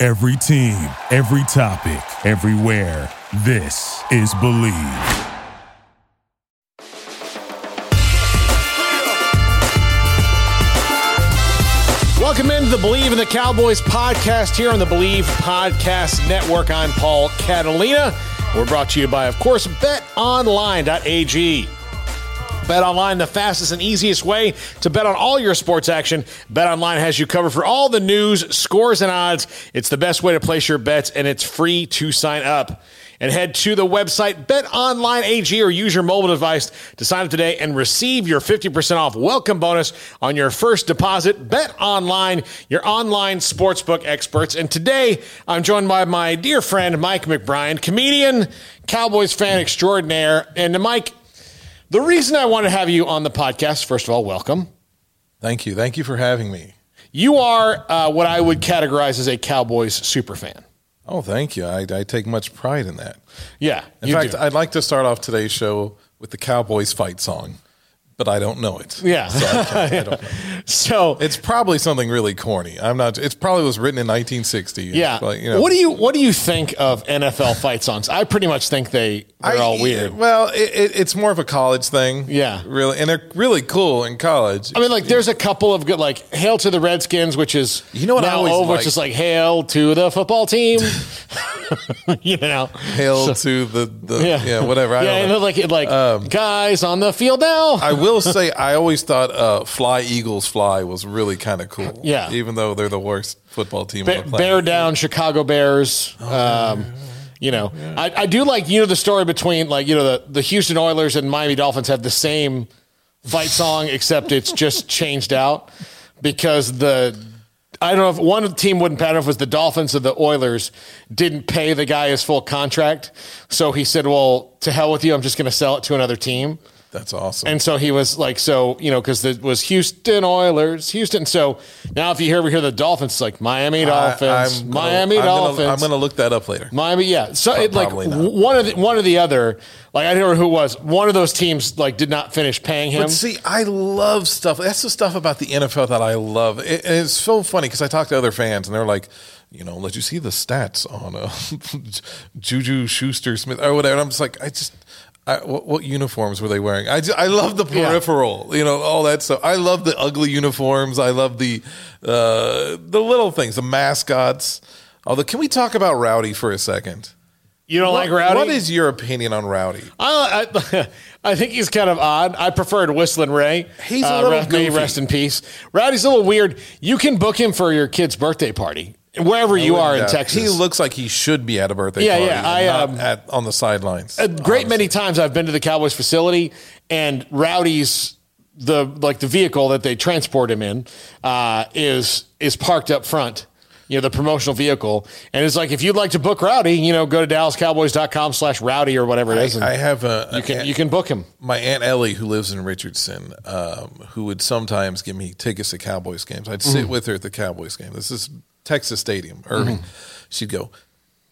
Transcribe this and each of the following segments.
Every team, every topic, everywhere. This is Believe. Welcome into the Believe in the Cowboys podcast here on the Believe Podcast Network. I'm Paul Catalina. We're brought to you by, of course, betonline.ag. Bet online, the fastest and easiest way to bet on all your sports action. Bet online has you covered for all the news, scores, and odds. It's the best way to place your bets, and it's free to sign up. And head to the website BetOnline.ag or use your mobile device to sign up today and receive your 50% off welcome bonus on your first deposit. Bet Online, your online sportsbook experts. And today, I'm joined by my dear friend Mike McBrien, comedian, Cowboys fan extraordinaire. And Mike, the reason I want to have you on the podcast, first of all, welcome. Thank you. Thank you for having me. You are uh, what I would categorize as a Cowboys super fan. Oh, thank you. I, I take much pride in that. Yeah. In fact, do. I'd like to start off today's show with the Cowboys fight song but I don't know it. Yeah. So, I I don't know. so it's probably something really corny. I'm not. It's probably was written in 1960. Yeah. Like, you know, what do you What do you think of NFL fight songs? I pretty much think they they're all weird. Well, it, it, it's more of a college thing. Yeah. Really, and they're really cool in college. I mean, like there's a couple of good, like "Hail to the Redskins," which is you know what now I over, like? which is like "Hail to the football team." you know, hail so, to the, the yeah. yeah whatever. I yeah, and like like um, guys on the field now. I will say, I always thought uh, "Fly Eagles Fly" was really kind of cool. Yeah, even though they're the worst football team. Bear down, Chicago Bears. Oh, um, you know, yeah. I, I do like you know the story between like you know the the Houston Oilers and Miami Dolphins have the same fight song except it's just changed out because the I don't know if one of the team wouldn't pay. Know if it was the Dolphins or the Oilers didn't pay the guy his full contract. So he said, "Well, to hell with you. I'm just going to sell it to another team." That's awesome. And so he was like, so you know, because it was Houston Oilers, Houston. So now, if you hear we hear the Dolphins, it's like Miami Dolphins, I, Miami gonna, Dolphins. I'm going to look that up later. Miami, yeah. So it, like one of the, one of the other, like I don't know who it was. One of those teams like did not finish paying him. But see, I love stuff. That's the stuff about the NFL that I love. It, it's so funny because I talk to other fans and they're like you know, let you see the stats on uh, Juju Schuster Smith or whatever. And I'm just like, I just, I, what, what, uniforms were they wearing? I, just, I love the peripheral, yeah. you know, all that stuff. I love the ugly uniforms. I love the uh, the little things, the mascots. Although, can we talk about Rowdy for a second? You don't what, like Rowdy? What is your opinion on Rowdy? I, I, I think he's kind of odd. I preferred Whistling Ray. He's a uh, little rest, goofy. rest in peace. Rowdy's a little weird. You can book him for your kid's birthday party wherever you are in Texas. He looks like he should be at a birthday yeah, party. Yeah, I um, at, on the sidelines. A great honestly. many times I've been to the Cowboys facility, and Rowdy's the like the vehicle that they transport him in uh, is is parked up front. You know, the promotional vehicle. And it's like, if you'd like to book Rowdy, you know, go to DallasCowboys.com slash Rowdy or whatever it is. I, I have a, you can, you can book him. My Aunt Ellie, who lives in Richardson, um, who would sometimes give me tickets to Cowboys games. I'd sit mm. with her at the Cowboys game. This is Texas Stadium, Irving. Mm-hmm. She'd go,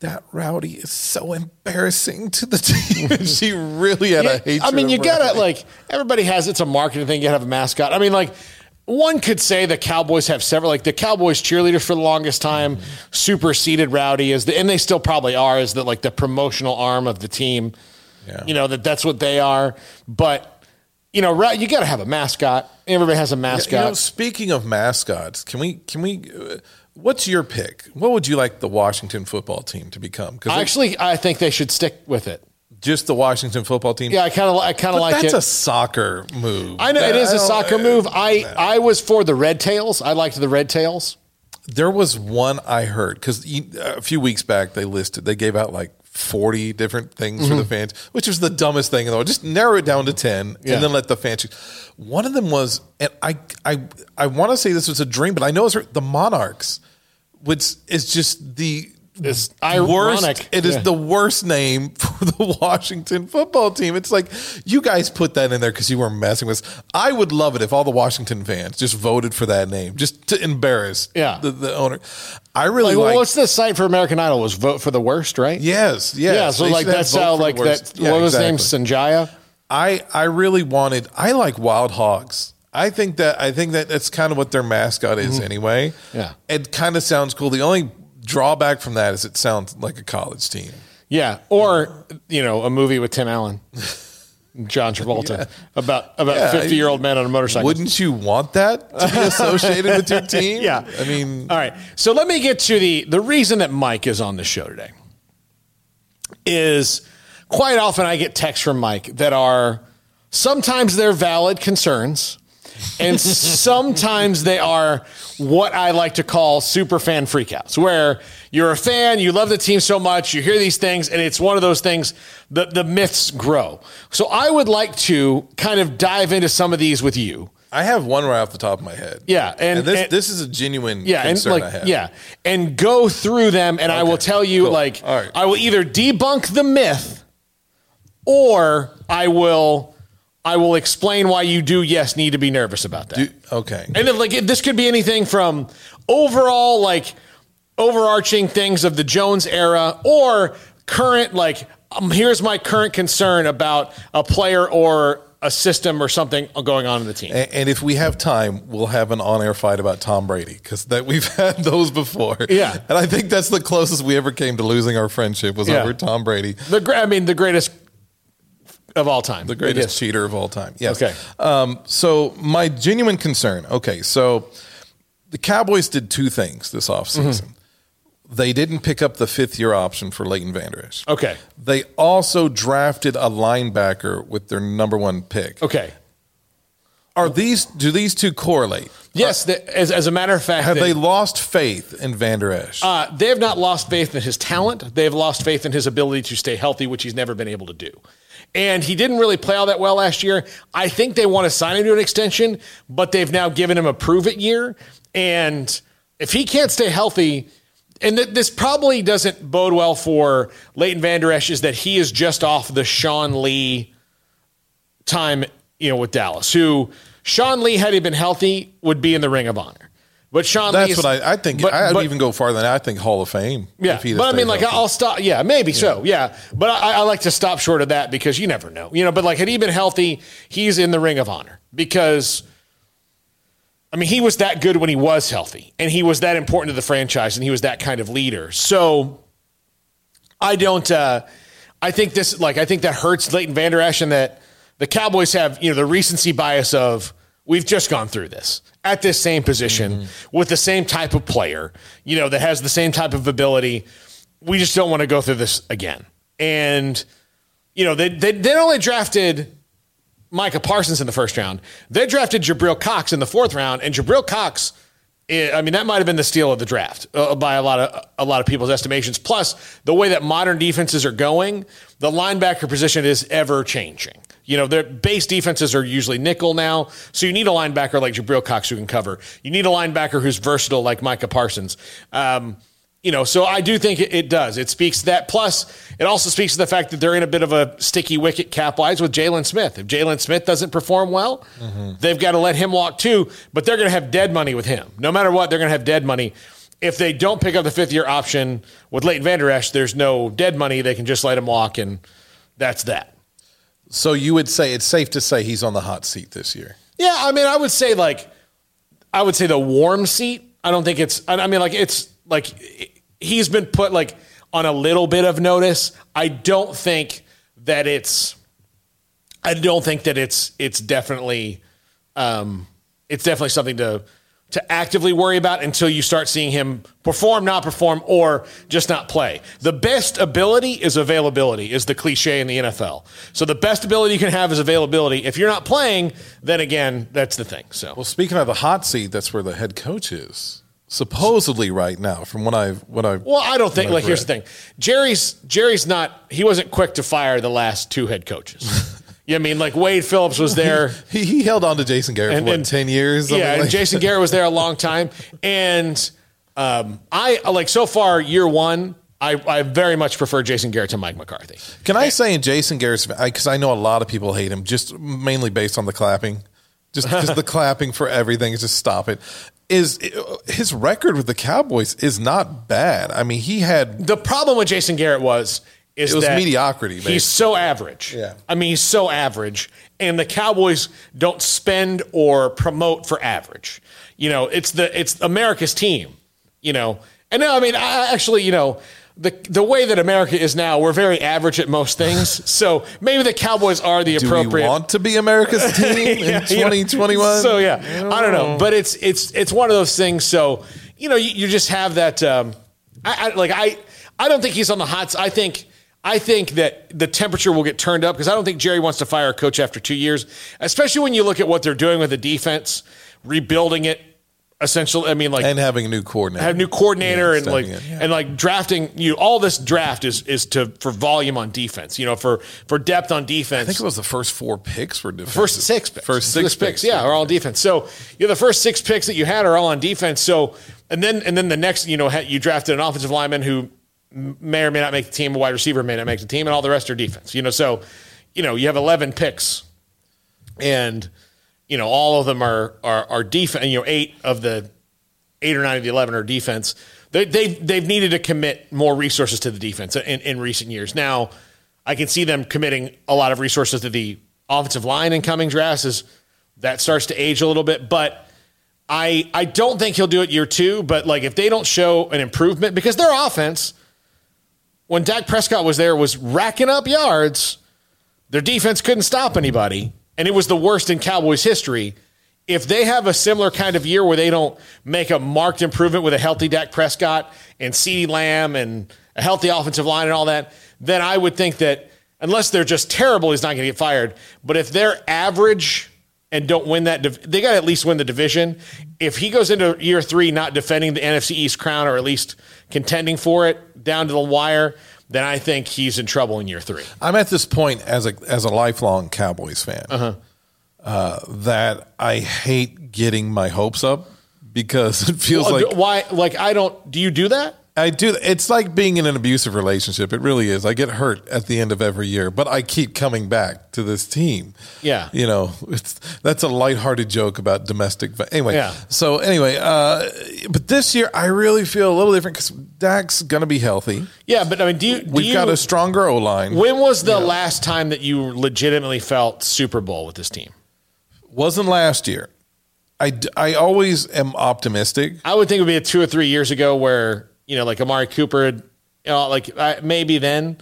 that rowdy is so embarrassing to the team. she really had yeah, a hatred. I mean, you gotta like everybody has it's a marketing thing. You have a mascot. I mean, like one could say the Cowboys have several, like the Cowboys cheerleaders for the longest time mm-hmm. superseded Rowdy as the, and they still probably are as the like the promotional arm of the team. Yeah. You know that that's what they are, but you know, you got to have a mascot. Everybody has a mascot. Yeah, you know, speaking of mascots, can we can we? What's your pick? What would you like the Washington football team to become? Because actually, I think they should stick with it. Just the Washington football team. Yeah, I kind of, I kind of like that's it. That's a soccer move. I know that, it is a soccer move. I, I was for the Red Tails. I liked the Red Tails. There was one I heard because a few weeks back they listed, they gave out like 40 different things mm-hmm. for the mm-hmm. fans, which was the dumbest thing in the world. Just narrow it down to 10 yeah. and then let the fans choose. One of them was, and I, I, I want to say this was a dream, but I know it's the Monarchs which is just the It's worst. ironic. It is Yeah. the worst name for the Washington football team. It's like you guys put that in there because you were messing with. us. I would love it if all the Washington fans just voted for that name, just to embarrass Yeah. the, the owner. I really Like, like. well, what's the site for American Idol? Was vote for the worst, right? yes, yes. Yeah, so They like that's how like that. Yeah, what was his name? Sanjaya. I I really wanted. I like wild hogs. I think that I think that that's kind of what their mascot is anyway. Mm-hmm. Yeah. it kind of sounds cool. The only drawback from that is it sounds like a college team. Yeah, or you know, a movie with Tim Allen, John Travolta about about Yeah, fifty year old men on a motorcycle. Wouldn't you want that to be associated with your team? Yeah. I mean, All right. So let me get to the the reason that Mike is on the show today is quite often I get texts from Mike that are sometimes they're valid concerns and sometimes they are what I like to call super fan freakouts where you're a fan, you love the team so much, you hear these things and it's one of those things the the myths grow. So I would like to kind of dive into some of these with you. I have one right off the top of my head. Yeah, and- this and- this is a genuine yeah, and concern I have. yeah, and go through them, and I will tell you cool. like right. I will either debunk the myth, or I will I will explain why you do yes need to be nervous about that. Do- okay. and then like this could be anything from overall like overarching things of the Jones era, or current like um, here's my current concern about a player or a system or something going on in the team. A- And if we have time, we'll have an on-air fight about Tom Brady because that we've had those before. Yeah. and I think that's the closest we ever came to losing our friendship was Yeah. over Tom Brady, The I mean the greatest of all time. the greatest cheater of all time. Yes. Okay. Um, so my genuine concern. Okay, so the Cowboys did two things this offseason. Mm-hmm. They didn't pick up the fifth-year option for Leighton Vander Esch. Okay. They also drafted a linebacker with their number one pick. Okay. Are these do these two correlate? Yes, the, as, as a matter of fact, Have they, they lost faith in Vander Esch? uh, they have not lost faith in his talent. They have lost faith in his ability to stay healthy, which he's never been able to do. And he didn't really play all that well last year. I think they want to sign him to an extension, but they've now given him a prove it year. And if he can't stay healthy, and th- this probably doesn't bode well for Leighton Vander Esch, is that he is just off the Sean Lee time, you know, with Dallas, who Sean Lee, had he been healthy, would be in the Ring of Honor. But Sean That's Lee is- what I, I think. but- I'd but- even go farther than that. I think Hall of Fame. yeah, but I mean, like, healthy. I'll stop. Yeah, maybe so. Yeah, but I, I like to stop short of that because you never know. You know, but like, had he been healthy, he's in the Ring of Honor because, I mean, he was that good when he was healthy, and he was that important to the franchise, and he was that kind of leader. So, I don't. uh I think this, like, I think that hurts Leighton Vander Esch, and that the Cowboys have, you know, the recency bias of we've just gone through this at this same position with the same type of player, you know, that has the same type of ability. We just don't want to go through this again. And you know, they they, they only drafted Micah Parsons in the first round. They drafted Jabril Cox in the fourth round, and Jabril Cox, eh, I mean, that might have been the steal of the draft uh, by a lot of a lot of people's estimations. Plus, the way that modern defenses are going, the linebacker position is ever changing. You know, their base defenses are usually nickel now, so you need a linebacker like Jabril Cox who can cover. You need a linebacker who's versatile like Micah Parsons. Um, you know, so I do think it, it does. It speaks to that. Plus, it also speaks to the fact that they're in a bit of a sticky wicket cap wise with Jaylon Smith. If Jaylon Smith doesn't perform well, they've got to let him walk too. But they're going to have dead money with him. No matter what, they're going to have dead money. If they don't pick up the fifth year option with Leighton Vander Esch, there's no dead money. They can just let him walk, and that's that. So you would say it's safe to say he's on the hot seat this year. Yeah, I mean, I would say like, I would say the warm seat. I don't think it's. I mean, like it's like he's been put like on a little bit of notice. I don't think that it's. I don't think that it's it's definitely, um, it's definitely something to to actively worry about until you start seeing him perform, not perform, or just not play. The best ability is availability, is the cliche in the NFL. So the best ability you can have is availability. If you're not playing, then again, that's the thing. So Well, speaking of the hot seat, that's where the head coach is supposedly right now. From what I've what I Well, I don't think. I've Like, here's the thing: Jerry's Jerry's not. He wasn't quick to fire the last two head coaches. you I mean? Like Wade Phillips was there. he, he held on to Jason Garrett And- for what, and- ten years. something yeah, and Jason Garrett was there a long time, and Um, I like so far year one. I, I very much prefer Jason Garrett to Mike McCarthy. Can I say in Jason Garrett's because I know a lot of people hate him just mainly based on the clapping, just because the clapping for everything. Just stop it. Is his record with the Cowboys is not bad. I mean, he had The problem with Jason Garrett was is It was that mediocrity, basically. He's so average. Yeah. I mean, he's so average, and the Cowboys don't spend or promote for average. You know, it's the it's America's team. You know, and no, I mean, I actually, you know. The, the way that America is now, we're very average at most things. So maybe the Cowboys are the do appropriate. we want to be America's team in Yeah, you know, 2021? So yeah, I don't know, but it's it's it's one of those things. So you know, you, you just have that. Um, I, I like I I don't think he's on the hot. I think I think that the temperature will get turned up because I don't think Jerry wants to fire a coach after two years, especially when you look at what they're doing with the defense, rebuilding it. Essentially, I mean, like and having a new coordinator, have new coordinator Yeah, and like yeah. and like drafting you all this draft is is to for volume on defense you know for for depth on defense I think it was the first four picks were defensive. First six picks. First six, picks, yeah, are all defense. So you know, the first six picks that you had are all on defense. So and then and then the next, you know, you drafted an offensive lineman who may or may not make the team, a wide receiver may not make the team, and all the rest are defense. You know, so you know you have eleven picks, and you know all of them are are are defense. You know, eight of the eight or nine of the eleven are defense. They they've they've needed to commit more resources to the defense in, in recent years. Now, I can see them committing a lot of resources to the offensive line in coming drafts as that starts to age a little bit, but. I, I don't think he'll do it year two, but like if they don't show an improvement, because their offense, when Dak Prescott was there, was racking up yards. Their defense couldn't stop anybody, and it was the worst in Cowboys history. If they have a similar kind of year where they don't make a marked improvement with a healthy Dak Prescott and CeeDee Lamb and a healthy offensive line and all that, then I would think that unless they're just terrible, he's not going to get fired. But if they're average and don't win that, they got to at least win the division. If he goes into year three not defending the NFC East crown or at least contending for it down to the wire, then I think he's in trouble in year three. I'm at this point as a as a lifelong Cowboys fan Uh-huh. uh, that I hate getting my hopes up because it feels Well, like why? Like I don't. Do you do that? I do. It's like being in an abusive relationship. It really is. I get hurt at the end of every year, but I keep coming back to this team. Yeah. you know, it's that's a lighthearted joke about domestic. vi- Anyway, Yeah. So anyway, uh, but this year I really feel a little different because Dak's gonna be healthy. Yeah, but I mean, do you? do We've you- got a stronger O line. When was the last time that you legitimately felt Super Bowl with this team? Wasn't last year. I, I always am optimistic. I would think it would be two or three years ago where you know, like Amari Cooper, you know, like uh, maybe then,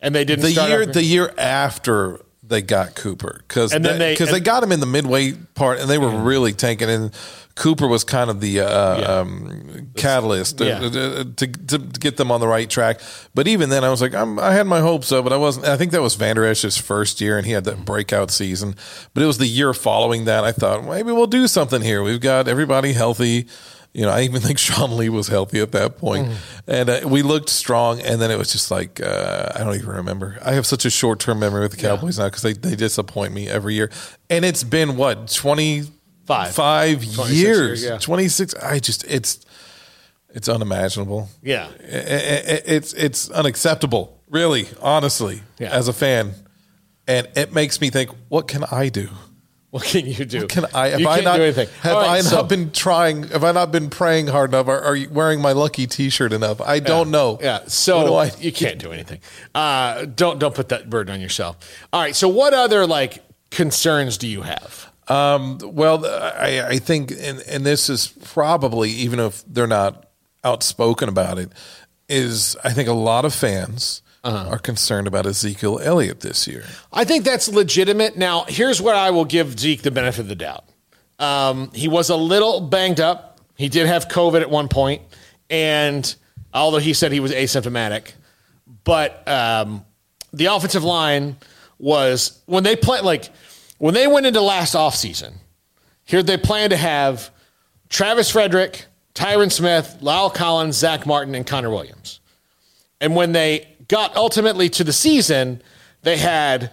and they didn't The start year off- the year after they got Cooper because then they- because they, got him in the midway part and they were really tanking and Cooper was kind of the uh, um, catalyst to, Yeah. to, to, to get them on the right track. But even then, I was like, I'm, I had my hopes up, but I wasn't. I think that was Vander Esch's first year, and he had that breakout season. But it was the year following that I thought maybe we'll do something here. We've got everybody healthy. You know, I even think Sean Lee was healthy at that point. and uh, we looked strong. And then it was just like uh, I don't even remember. I have such a short term memory with the Cowboys now because they they disappoint me every year. And it's been what twenty Five. five 26 years, yeah. twenty six. I just it's it's unimaginable. Yeah. It's it's unacceptable. Really, honestly, Yeah. as a fan, and it makes me think, what can I do? What can you do? Can I? Have you I not? do anything. Have right, I not so- been trying? Have I not been praying hard enough? Are, are you wearing my lucky T-shirt enough? I don't know. Yeah, so I- you can't do anything. Uh, don't don't put that burden on yourself. All right. So what other like concerns do you have? Um, well, I, I think, and, and this is probably, even if they're not outspoken about it, is I think a lot of fans Uh-huh. are concerned about Ezekiel Elliott this year. I think that's legitimate. Now, here's where I will give Zeke the benefit of the doubt. Um, he was a little banged up. He did have COVID at one point, and although he said he was asymptomatic, but um, the offensive line was when they play like when they went into last offseason, here they plan to have Travis Frederick, Tyron Smith, La'el Collins, Zack Martin, and Connor Williams. And when they got ultimately to the season, they had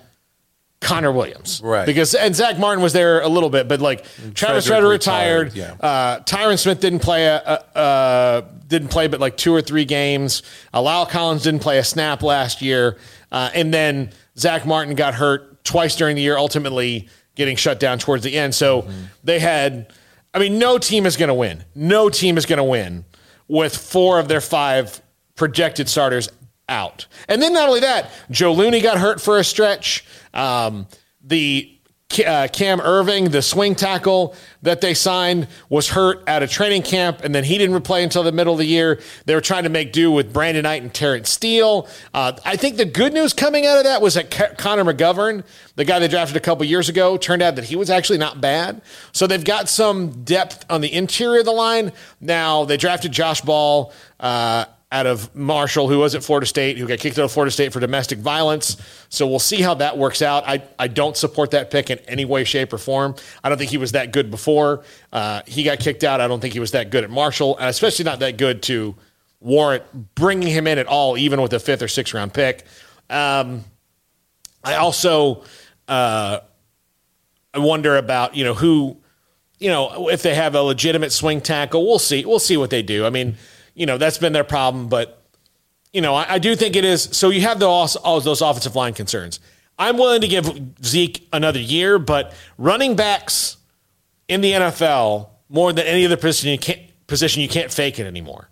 Connor Williams. Right. Because and Zack Martin was there a little bit, but like Travis Frederick Frederick retired. retired, Uh, Tyron Smith didn't play a, a, uh, didn't play but like two or three games. Uh, La'el Collins didn't play a snap last year, uh, and then Zack Martin got hurt twice during the year, ultimately getting shut down towards the end. So they had, I mean, no team is going to win. No team is going to win with four of their five projected starters out. And then not only that, Joe Looney got hurt for a stretch. Um, the uh, Cam Erving, the swing tackle that they signed, was hurt at a training camp, and then he didn't play until the middle of the year. They were trying to make do with Brandon Knight and Terrence Steele. Uh, I think the good news coming out of that was that Connor McGovern, the guy they drafted a couple years ago, turned out that he was actually not bad. So they've got some depth on the interior of the line. Now they drafted Josh Ball. Uh, out of Marshall, who was at Florida State, who got kicked out of Florida State for domestic violence. So we'll see how that works out. I, I don't support that pick in any way, shape, or form. I don't think he was that good before. Uh, he got kicked out. I don't think he was that good at Marshall, and especially not that good to warrant bringing him in at all, even with a fifth or sixth round pick. Um, I also uh, I wonder about you know who you know if they have a legitimate swing tackle. We'll see. We'll see what they do. I mean you know, that's been their problem. But, you know, I, I do think it is. So you have the, all those offensive line concerns. I'm willing to give Zeke another year, but running backs in the NFL, more than any other position, you can't, position, you can't fake it anymore.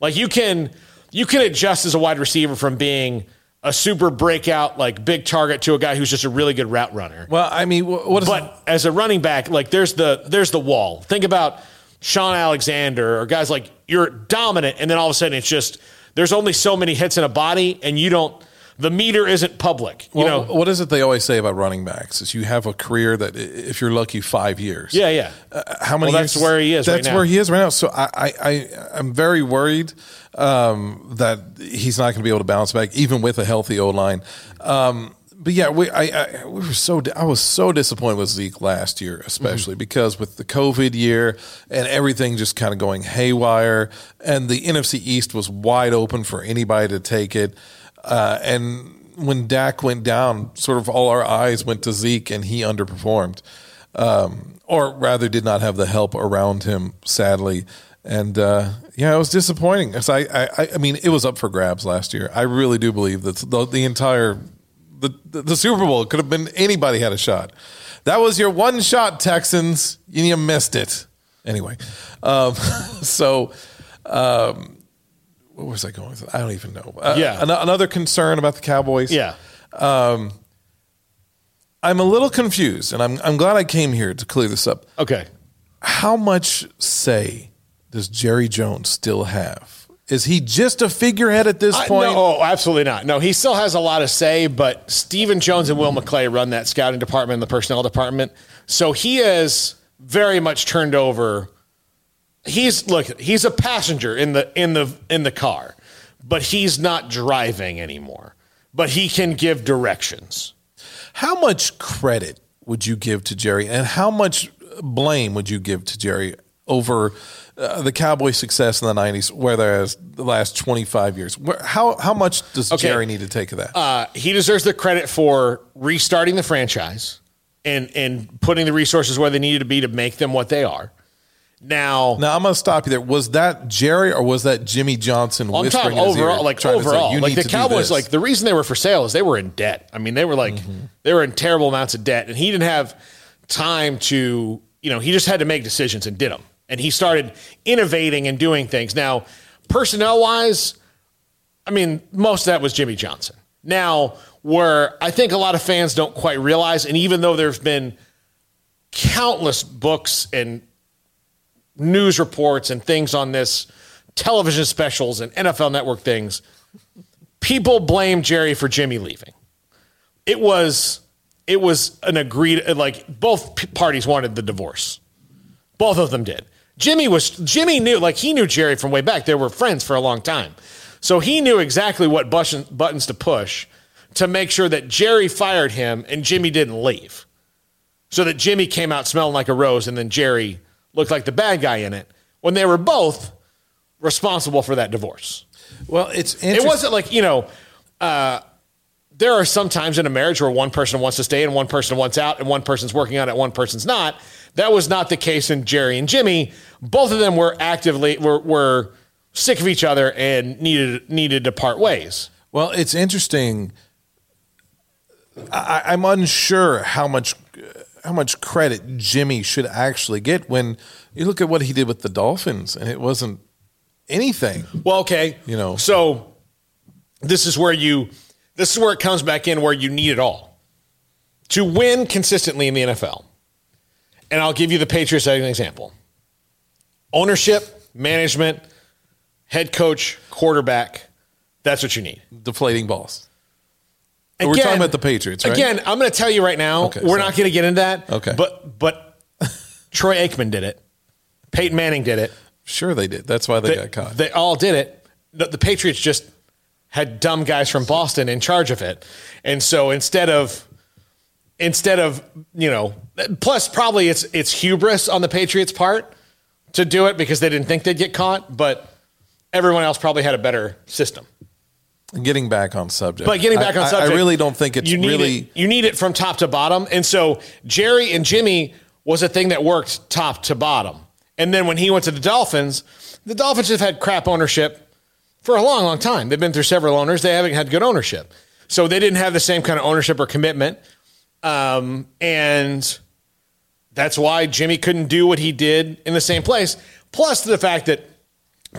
Like you can, you can adjust as a wide receiver from being a super breakout, like big target to a guy who's just a really good route runner. Well, I mean, what is? But as a running back, like there's the there's the wall. Think about Shaun Alexander or guys like you're dominant, and then all of a sudden it's just there's only so many hits in a body, and you don't. The meter isn't public. You well, know what is it they always say about running backs? Is you have a career that, if you're lucky, five years. Yeah, yeah. Uh, how many? Well, that's years? where he is. That's right now. where he is right now. So I, I, I I'm very worried um, that he's not going to be able to bounce back, even with a healthy O line. Um, but yeah, we I, I, we were so I was so disappointed with Zeke last year, especially mm-hmm. because with the COVID year and everything just kind of going haywire, and the NFC East was wide open for anybody to take it, uh, and when Dak went down, sort of all our eyes went to Zeke, and he underperformed, um, or rather, did not have the help around him, sadly. And uh, yeah, it was disappointing. I, I, I mean, it was up for grabs last year. I really do believe that the, the entire the, the, the Super Bowl It could have been anybody had a shot. That was your one shot, Texans. You missed it. Anyway, um, so um, what was I going with? I don't even know. Uh, yeah. An- another concern about the Cowboys. Yeah. Um, I'm a little confused, and I'm I'm glad I came here to clear this up. Okay. How much say does Jerry Jones still have? Is he just a figurehead at this point? no, oh, absolutely not. No, he still has a lot to say, but Stephen Jones and Will McClay run that scouting department and the personnel department. So he is very much turned over. He's look, he's a passenger in the in the in the car, but he's not driving anymore. But he can give directions. How much credit would you give to Jerry and how much blame would you give to Jerry over uh, the Cowboy success in the '90s, whereas the last 25 years. Where, how how much does okay. Jerry need to take of that? Uh, he deserves the credit for restarting the franchise and and putting the resources where they needed to be to make them what they are. Now, now I'm going to stop you there. Was that Jerry or was that Jimmy Johnson? I'm talking overall, like overall, say, like the Cowboys. Like the reason they were for sale is they were in debt. I mean, they were like mm-hmm. they were in terrible amounts of debt, and he didn't have time to. You know, he just had to make decisions and did them and he started innovating and doing things. Now, personnel wise, I mean, most of that was Jimmy Johnson. Now, where I think a lot of fans don't quite realize, and even though there's been countless books and news reports and things on this, television specials and NFL network things, people blame Jerry for Jimmy leaving. It was it was an agreed like both parties wanted the divorce. Both of them did. Jimmy was Jimmy knew like he knew Jerry from way back. They were friends for a long time. So he knew exactly what buttons to push to make sure that Jerry fired him and Jimmy didn't leave. So that Jimmy came out smelling like a rose and then Jerry looked like the bad guy in it when they were both responsible for that divorce. Well, it's it wasn't like, you know, uh, there are some times in a marriage where one person wants to stay and one person wants out and one person's working on it, one person's not. That was not the case in Jerry and Jimmy. Both of them were actively were, were sick of each other and needed needed to part ways. Well, it's interesting. I, I'm unsure how much how much credit Jimmy should actually get when you look at what he did with the Dolphins, and it wasn't anything. Well, okay, You know. so this is where you this is where it comes back in where you need it all to win consistently in the NFL. And I'll give you the Patriots as an example. Ownership, management, head coach, quarterback. That's what you need. Deflating balls. We're talking about the Patriots, right? Again, I'm going to tell you right now, Okay, we're sorry. not going to get into that. Okay. But but Troy Aikman did it. Peyton Manning did it. Sure, they did. That's why they, They, got caught. they all did it. The, the Patriots just had dumb guys from Boston in charge of it. And so instead of instead of, you know, plus probably it's it's hubris on the Patriots part to do it because they didn't think they'd get caught, but everyone else probably had a better system. getting back on subject, But getting back I- on subject, I really don't think it's you really. it, you need it from top to bottom. And so Jerry and Jimmy was a thing that worked top to bottom. And then when he went to the Dolphins, the Dolphins have had crap ownership for a long, long time. They've been through several owners. They haven't had good ownership. So they didn't have the same kind of ownership or commitment. Um, and that's why Jimmy couldn't do what he did in the same place. Plus the fact that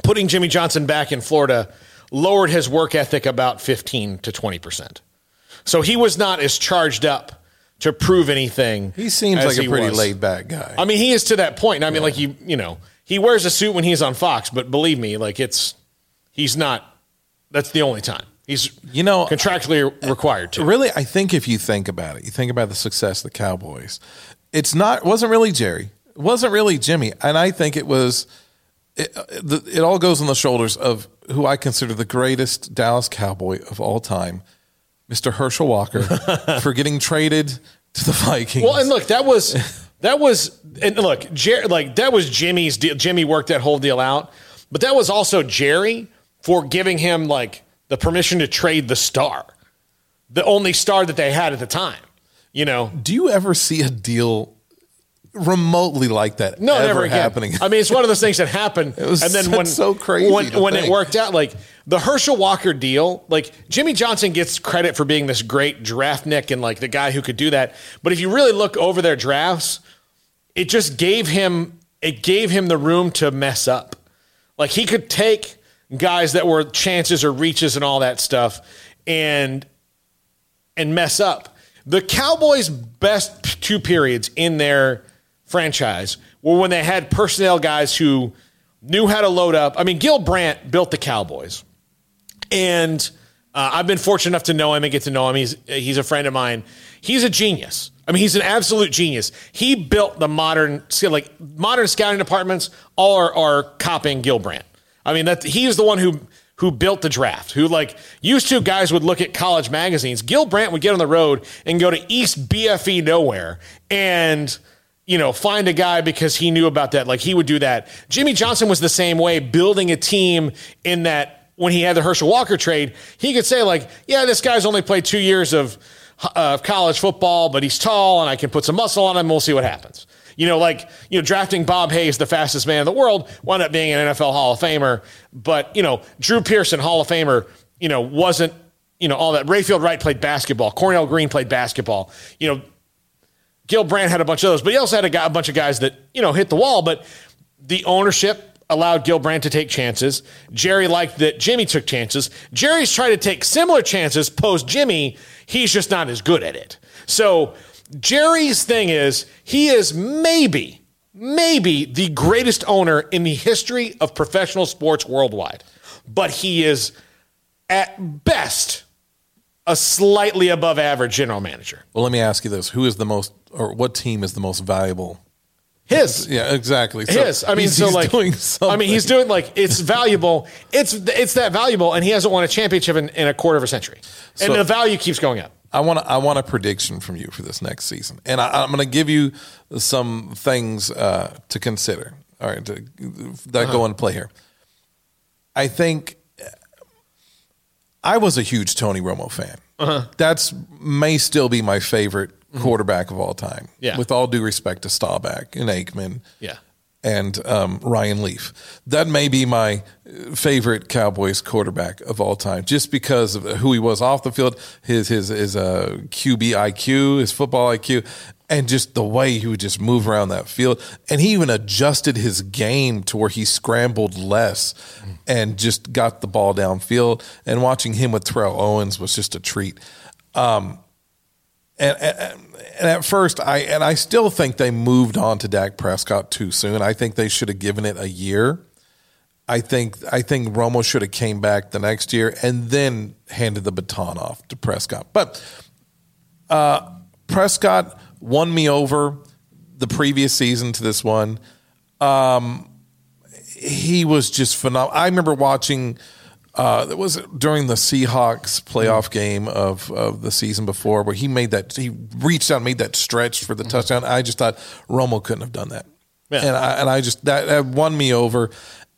putting Jimmy Johnson back in Florida lowered his work ethic about 15 to 20%. So he was not as charged up to prove anything. he seems like a pretty was. laid back guy. I mean, he is to that point. I mean, like you, you know, he wears a suit when he's on Fox, but believe me, like it's, he's not, that's the only time. He's, You know, contractually required to. really, I think if you think about it, you think about the success of the Cowboys. It's not. It wasn't really Jerry. It wasn't really Jimmy. And I think it was. It, uh, it all goes on the shoulders of who I consider the greatest Dallas Cowboy of all time, Mr. Herschel Walker, for getting traded to the Vikings. Well, and look, that was that was and look, Jer- like that was Jimmy's deal. Jimmy worked that whole deal out, but that was also Jerry for giving him like the permission to trade the star, the only star that they had at the time. You know, do you ever see a deal remotely like that? no, ever never again. happening. I mean, it's one of those things that happened, was and then so- when so crazy when, when it worked out, like the Herschel Walker deal, like Jimmy Johnson gets credit for being this great draftnik and like the guy who could do that. But if you really look over their drafts, it just gave him it gave him the room to mess up. Like he could take guys that were chances or reaches and all that stuff and and mess up. The Cowboys' best two periods in their franchise were when they had personnel guys who knew how to load up. I mean, Gil Brandt built the Cowboys, and uh, I've been fortunate enough to know him and get to know him. He's he's a friend of mine. He's a genius. I mean, he's an absolute genius. He built the modern like modern scouting departments. All are, are copying Gil Brandt. I mean, that he's the one who who built the draft. Who like used to guys would look at college magazines. Gil Brandt would get on the road and go to East BFE nowhere and you know find a guy because he knew about that. Like he would do that. Jimmy Johnson was the same way, building a team in that when he had the Herschel Walker trade, he could say like, yeah, this guy's only played two years of uh, college football, but he's tall and I can put some muscle on him. We'll see what happens. You know, like, you know, drafting Bob Hayes, the fastest man in the world, wound up being an NFL Hall of Famer. But, you know, Drew Pearson, Hall of Famer, you know, wasn't, you know, all that. Rayfield Wright played basketball. Cornell Green played basketball. You know, Gil Brandt had a bunch of those, but he also had a, guy, a bunch of guys that, you know, hit the wall. But the ownership allowed Gil Brandt to take chances. Jerry liked that Jimmy took chances. Jerry's tried to take similar chances post Jimmy. He's just not as good at it. So Jerry's thing is he is maybe, maybe the greatest owner in the history of professional sports worldwide. But he is at best a slightly above average general manager. well, let me ask you this: Who is the most, or what team is the most valuable? His. Yeah, exactly. So His. I mean, he's- so he's like, doing I mean, he's doing like it's valuable. It's it's that valuable, and he hasn't won a championship in, in a quarter of a century, and So- the value keeps going up. I want I want a prediction from you for this next season, and I, I'm going to give you some things uh, to consider. All right, to, that Uh-huh. go into play here. I think I was a huge Tony Romo fan. That's may still be my favorite quarterback of all time. Yeah. With all due respect to Staubach and Aikman. Yeah. And um, Ryan Leaf. That may be my favorite Cowboys quarterback of all time, just because of who he was off the field, his his his uh, QB IQ, his football IQ, and just the way he would just move around that field. And he even adjusted his game to where he scrambled less and just got the ball downfield. And watching him with Terrell Owens was just a treat. Um, and, and, at first, I and I still think they moved on to Dak Prescott too soon. I think they should have given it a year. I think I think Romo should have came back the next year and then handed the baton off to Prescott. But uh, Prescott won me over the previous season to this one. Um, he was just phenomenal. I remember watching. Uh, it was during the Seahawks playoff game of, of the season before where he made that he reached out and made that stretch for the touchdown. I just thought Romo couldn't have done that, Yeah. and I and I just that, that won me over.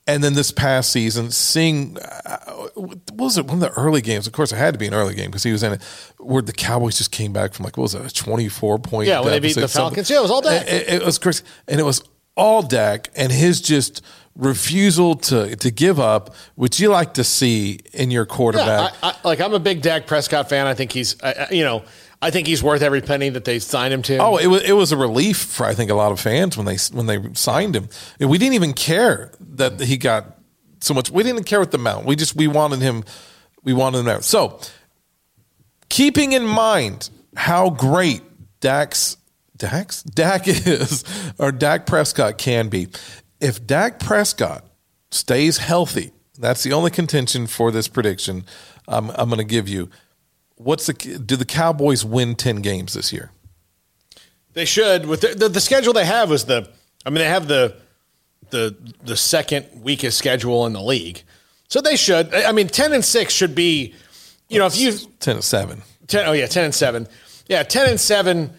And then this past season, seeing uh, what was it one of the early games? Of course, it had to be an early game because he was in it. Where the Cowboys just came back from like what was it, a twenty four point? Yeah, when they beat the deficit, something. Falcons. Yeah, it was all Dak. It, it was crazy, and it was all Dak, and his just refusal to to give up, which you like to see in your quarterback. Yeah, I, I, like I'm a big Dak Prescott fan. I think he's, I, you know, I think he's worth every penny that they signed him to. Oh, it was it was a relief for I think a lot of fans when they when they signed him. We didn't even care that he got so much. We didn't care with the amount. We just we wanted him. We wanted him there. So, keeping in mind how great Dak's Dak's Dak is, or Dak Prescott can be, if Dak Prescott stays healthy, that's the only contention for this prediction. Um, I'm I'm going to give you. What's the do the Cowboys win ten games this year? They should with the, the, the schedule they have is the. I mean, they have the the the second weakest schedule in the league, so they should. I mean, ten and six should be. You know, if you ten and seven. ten, oh yeah, ten and seven, yeah, ten and seven.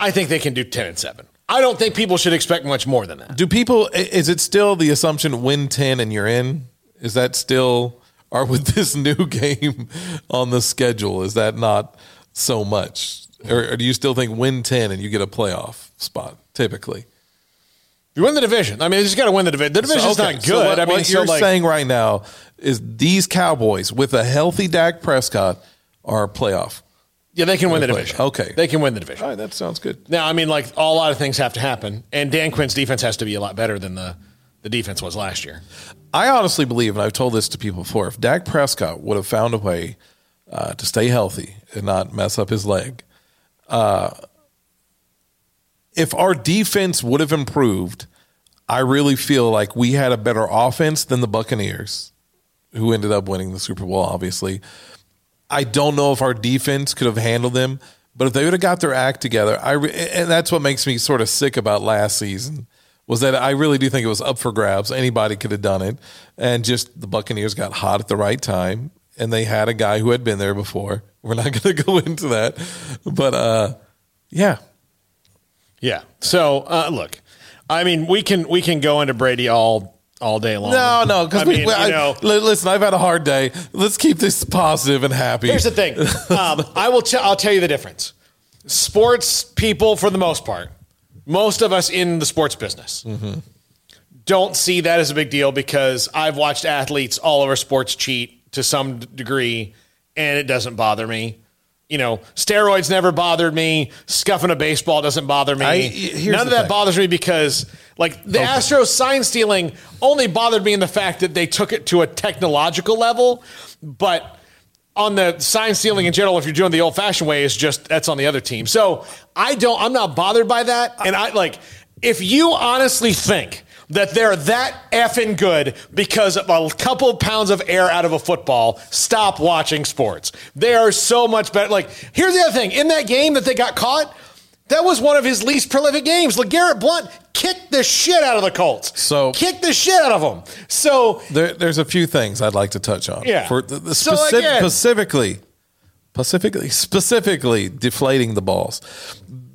I think they can do ten and seven. I don't think people should expect much more than that. Do people? Is it still the assumption win ten and you're in? Is that still? Or with this new game on the schedule, is that not so much? Or, or do you still think win ten and you get a playoff spot? Typically, You win the division. I mean, you just got to win the division. The division's Okay, not good. so what, I mean, what you're like, saying right now is these Cowboys with a healthy Dak Prescott are a playoff. Yeah, they can win the division. okay. they can win the division. All right, that sounds good. Now, I mean, like a lot of things have to happen, and Dan Quinn's defense has to be a lot better than the the defense was last year. I honestly believe, and I've told this to people before, if Dak Prescott would have found a way uh, to stay healthy and not mess up his leg, uh, if our defense would have improved, I really feel like we had a better offense than the Buccaneers, who ended up winning the Super Bowl, obviously. I don't know if our defense could have handled them, but if they would have got their act together, I re- and that's what makes me sort of sick about last season was that I really do think it was up for grabs. Anybody could have done it, and just the Buccaneers got hot at the right time, and they had a guy who had been there before. We're not going to go into that, but uh, yeah, Yeah. So uh, look, I mean, we can we can go into Brady all all day long. no, no, because we, mean, we- I- you know, li- listen, I've had a hard day. Let's keep this positive and happy. Here's the thing. Um, I will. T- I'll tell you the difference. Sports people, for the most part, most of us in the sports business, don't see that as a big deal because I've watched athletes all over sports cheat to some d- degree, and it doesn't bother me. You know, steroids never bothered me. Scuffing a baseball doesn't bother me. I- here's None of the that thing. bothers me because, like, the Astros sign stealing only bothered me in the fact that they took it to a technological level, but on the sign stealing in general, if you're doing the old fashioned way, is just that's on the other team. So I don't, I'm not bothered by that. And I like, if you honestly think that they're that effing good because of a couple pounds of air out of a football, stop watching sports. They are so much better. Like, here's the other thing in that game that they got caught, that was one of his least prolific games. LeGarrette Blount kicked the shit out of the Colts. So- kicked the shit out of them. So There, there's a few things I'd like to touch on. Yeah. For the, the So specific, again- specifically, specifically, specifically deflating the balls.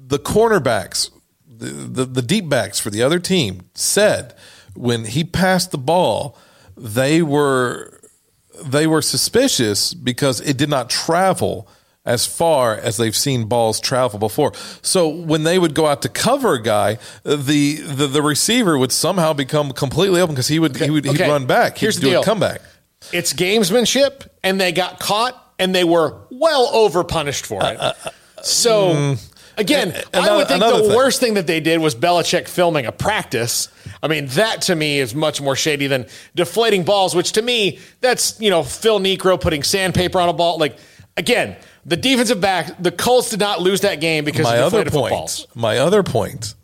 The cornerbacks, the, the, the deep backs for the other team said when he passed the ball, they were they were suspicious because it did not travel as far as they've seen balls travel before. So when they would go out to cover a guy, the the, the receiver would somehow become completely open because he would he would Okay. he'd run back. Here's he'd the do deal. a comeback. It's gamesmanship, and they got caught, and they were well over punished for it. so, mm. again, I would think the thing. worst thing that they did was Belichick filming a practice. I mean, that to me is much more shady than deflating balls, which to me, that's, you know, Phil Niekro putting sandpaper on a ball. Like, again, the defensive back, the Colts did not lose that game because my of other point, my other point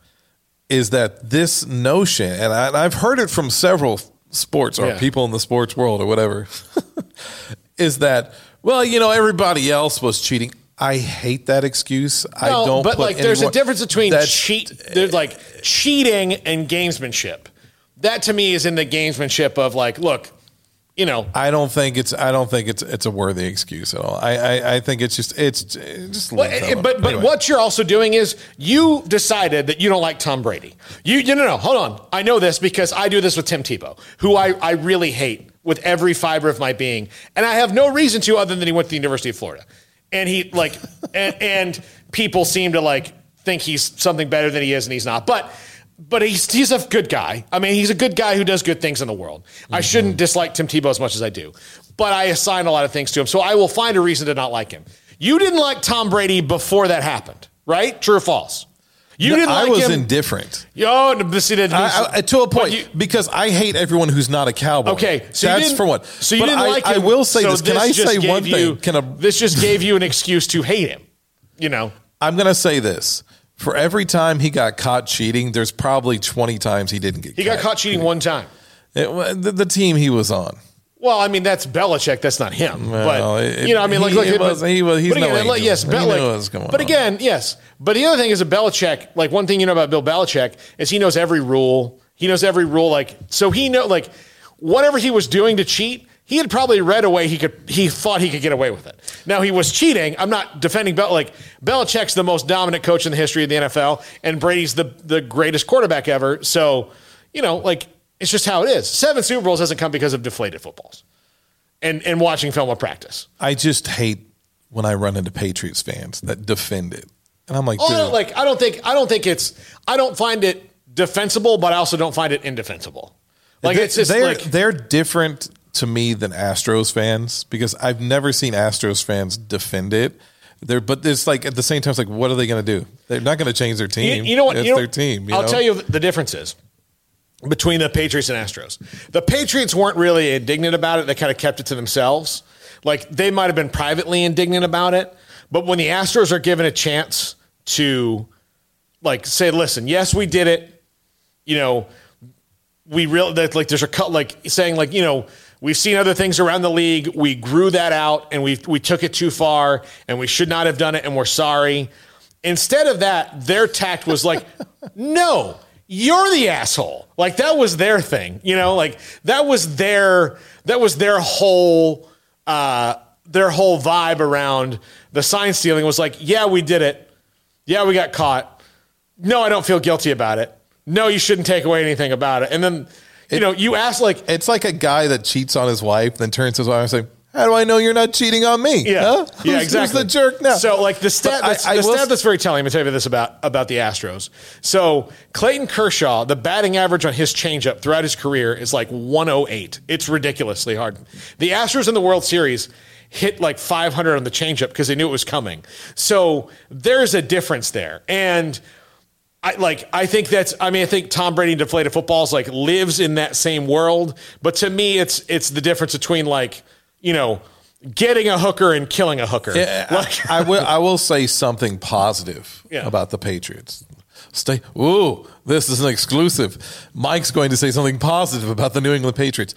is that this notion, and, I, I've heard it from several sports or Yeah. people in the sports world or whatever, is that well, you know, everybody else was cheating. I hate that excuse. I don't. but like, there's a difference between cheat. There's like cheating and gamesmanship. That to me is in the gamesmanship of like, look, you know, I don't think it's. I don't think it's. It's a worthy excuse at all. I. I, I think it's just. It's just. But, that eh, but, but Anyway. what you're also doing is you decided that you don't like Tom Brady. You, you no, no, hold on. I know this because I do this with Tim Tebow, who I, I really hate with every fiber of my being. And I have no reason to other than he went to the University of Florida. And he like, and, and people seem to like think he's something better than he is and he's not. But, but he's, he's a good guy. I mean, he's a good guy who does good things in the world. I mm-hmm. shouldn't dislike Tim Tebow as much as I do, but I assign a lot of things to him. So I will find a reason to not like him. You didn't like Tom Brady before that happened, right? True or false? You didn't I like was him. indifferent. Yo, no, but see, that- I, I, to a point you- because I hate everyone who's not a cowboy. Okay, so that's for one. So you But didn't I, like him. I will say so this. Can I say one you- thing? Can I, this just gave you an excuse to hate him. You know, I'm going to say this. For every time he got caught cheating, there's probably 20 times he didn't get. Cheating. He got caught cheating one time. It, the, the team he was on. Well, I mean that's Belichick. That's not him. Well, but it- you know, I mean, like, he- look, it was- he was- he's but again, no like, yes, He Bel- knew like- what was going But on. again, yes. But the other thing is a Belichick. Like one thing you know about Bill Belichick is he knows every rule. He knows every rule. Like so, he know like whatever he was doing to cheat. He had probably read a way he could. He thought he could get away with it. Now he was cheating. I'm not defending Bel. Like Belichick's the most dominant coach in the history of the NFL, and Brady's the the greatest quarterback ever. So you know, like it's just how it is. Seven Super Bowls doesn't come because of deflated footballs and and watching film of practice. I just hate when I run into Patriots fans that defend it. And I'm like, Oh, like I don't think I don't think it's I don't find it defensible, but I also don't find it indefensible. Like they- it's just they're, like they're different to me than Astros fans because I've never seen Astros fans defend it. They're, but it's like at the same time, it's like, what are they going to do? They're not going to change their team. you know what? It's you know, their team. you I'll know? tell you the differences between the Patriots and Astros. The Patriots weren't really indignant about it; they kind of kept it to themselves. Like they might have been privately indignant about it, but when the Astros are given a chance to, like, say, "Listen, yes, we did it," you know, we real that like there's a cut like saying like you know we've seen other things around the league. We grew that out and we we took it too far and we should not have done it and we're sorry. Instead of that their tact was like no you're the asshole. Like that was their thing you know? Like that was their that was their whole uh their whole vibe around the sign stealing was like yeah we did it. Yeah we got caught. No, I don't feel guilty about it. No, you shouldn't take away anything about it. And then, you know, you ask like, It's like a guy that cheats on his wife, then turns to his wife and say, "How do I know you're not cheating on me? yeah, Huh? yeah, Who's- exactly. Who's the jerk now?" So, like the stat, But I- that's, I the stat s- that's very telling. Let me tell you this about about the Astros. So, Clayton Kershaw, the batting average on his changeup throughout his career is like 108. It's ridiculously hard. The Astros in the World Series hit like 500 on the changeup because they knew it was coming. So there's a difference there, and. I like I think that's I mean I think Tom Brady and deflated footballs like lives in that same world, but to me it's it's the difference between like, you know, getting a hooker and killing a hooker. Yeah, Like I, I will. I will say something positive Yeah. about the Patriots. Stay. Ooh, this is an exclusive. Mike's going to say something positive about the New England Patriots.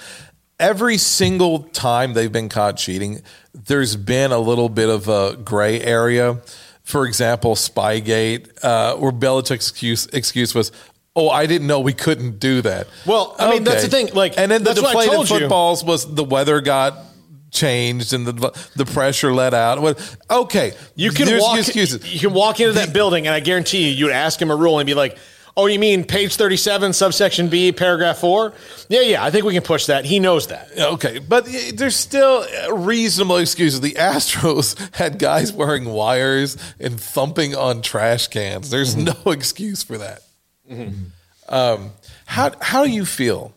Every single time they've been caught cheating, there's been a little bit of a gray area. For example, Spygate, uh, where Belichick's excuse, excuse was, "Oh, I didn't know we couldn't do that." Well, I mean, that's the thing, like, and then the deflated told you. footballs was the weather got changed and the the pressure let out. Okay, you can there's walk excuses. you can walk into that building and I guarantee you you would ask him a rule and be like, Oh, you mean page 37, subsection B, paragraph four? Yeah, yeah, I think we can push that. He knows that. Okay, but there's still reasonable excuses. The Astros had guys wearing wires and thumping on trash cans. There's Mm-hmm. no excuse for that. Um, how how do you feel?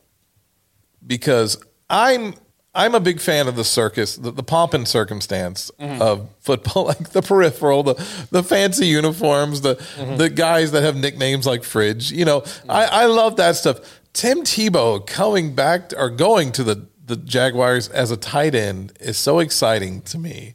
Because I'm I'm a big fan of the circus, the, the pomp and circumstance Mm-hmm. of football, like the peripheral, the the fancy uniforms, the Mm-hmm. the guys that have nicknames like Fridge. You know, I, I love that stuff. Tim Tebow coming back or going to the the Jaguars as a tight end is so exciting to me.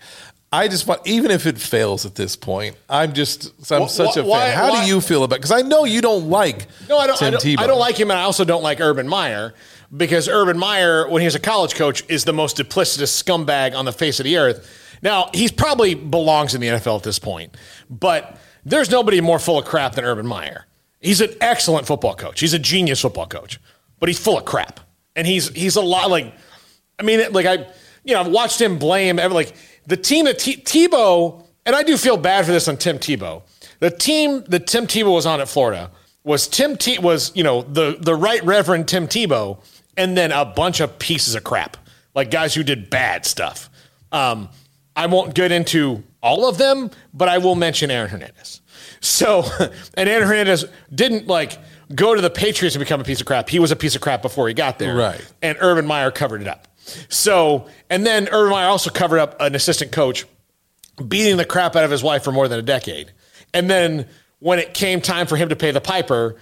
I just want, even if it fails at this point, I'm just, I'm such a fan. How why- do you feel about? Because I know you don't like No, I don't, Tim I don't, Tebow. I don't like him, and I also don't like Urban Meyer because Urban Meyer, when he was a college coach, is the most duplicitous scumbag on the face of the earth. Now, he's probably belongs in the NFL at this point, but there's nobody more full of crap than Urban Meyer. He's an excellent football coach. He's a genius football coach, but he's full of crap, and he's he's a lot like. I mean, like I, you know, I've watched him blame every like the team that T- Tebow, and I do feel bad for this on Tim Tebow. The team that Tim Tebow was on at Florida was Tim T was you know the the right Reverend Tim Tebow, and then a bunch of pieces of crap like guys who did bad stuff. Um, I won't get into all of them, but I will mention Aaron Hernandez. So, and Aaron Hernandez didn't like go to the Patriots and become a piece of crap. He was a piece of crap before he got there. Right. And Urban Meyer covered it up. So, and then Urban Meyer also covered up an assistant coach beating the crap out of his wife for more than a decade. And then when it came time for him to pay the piper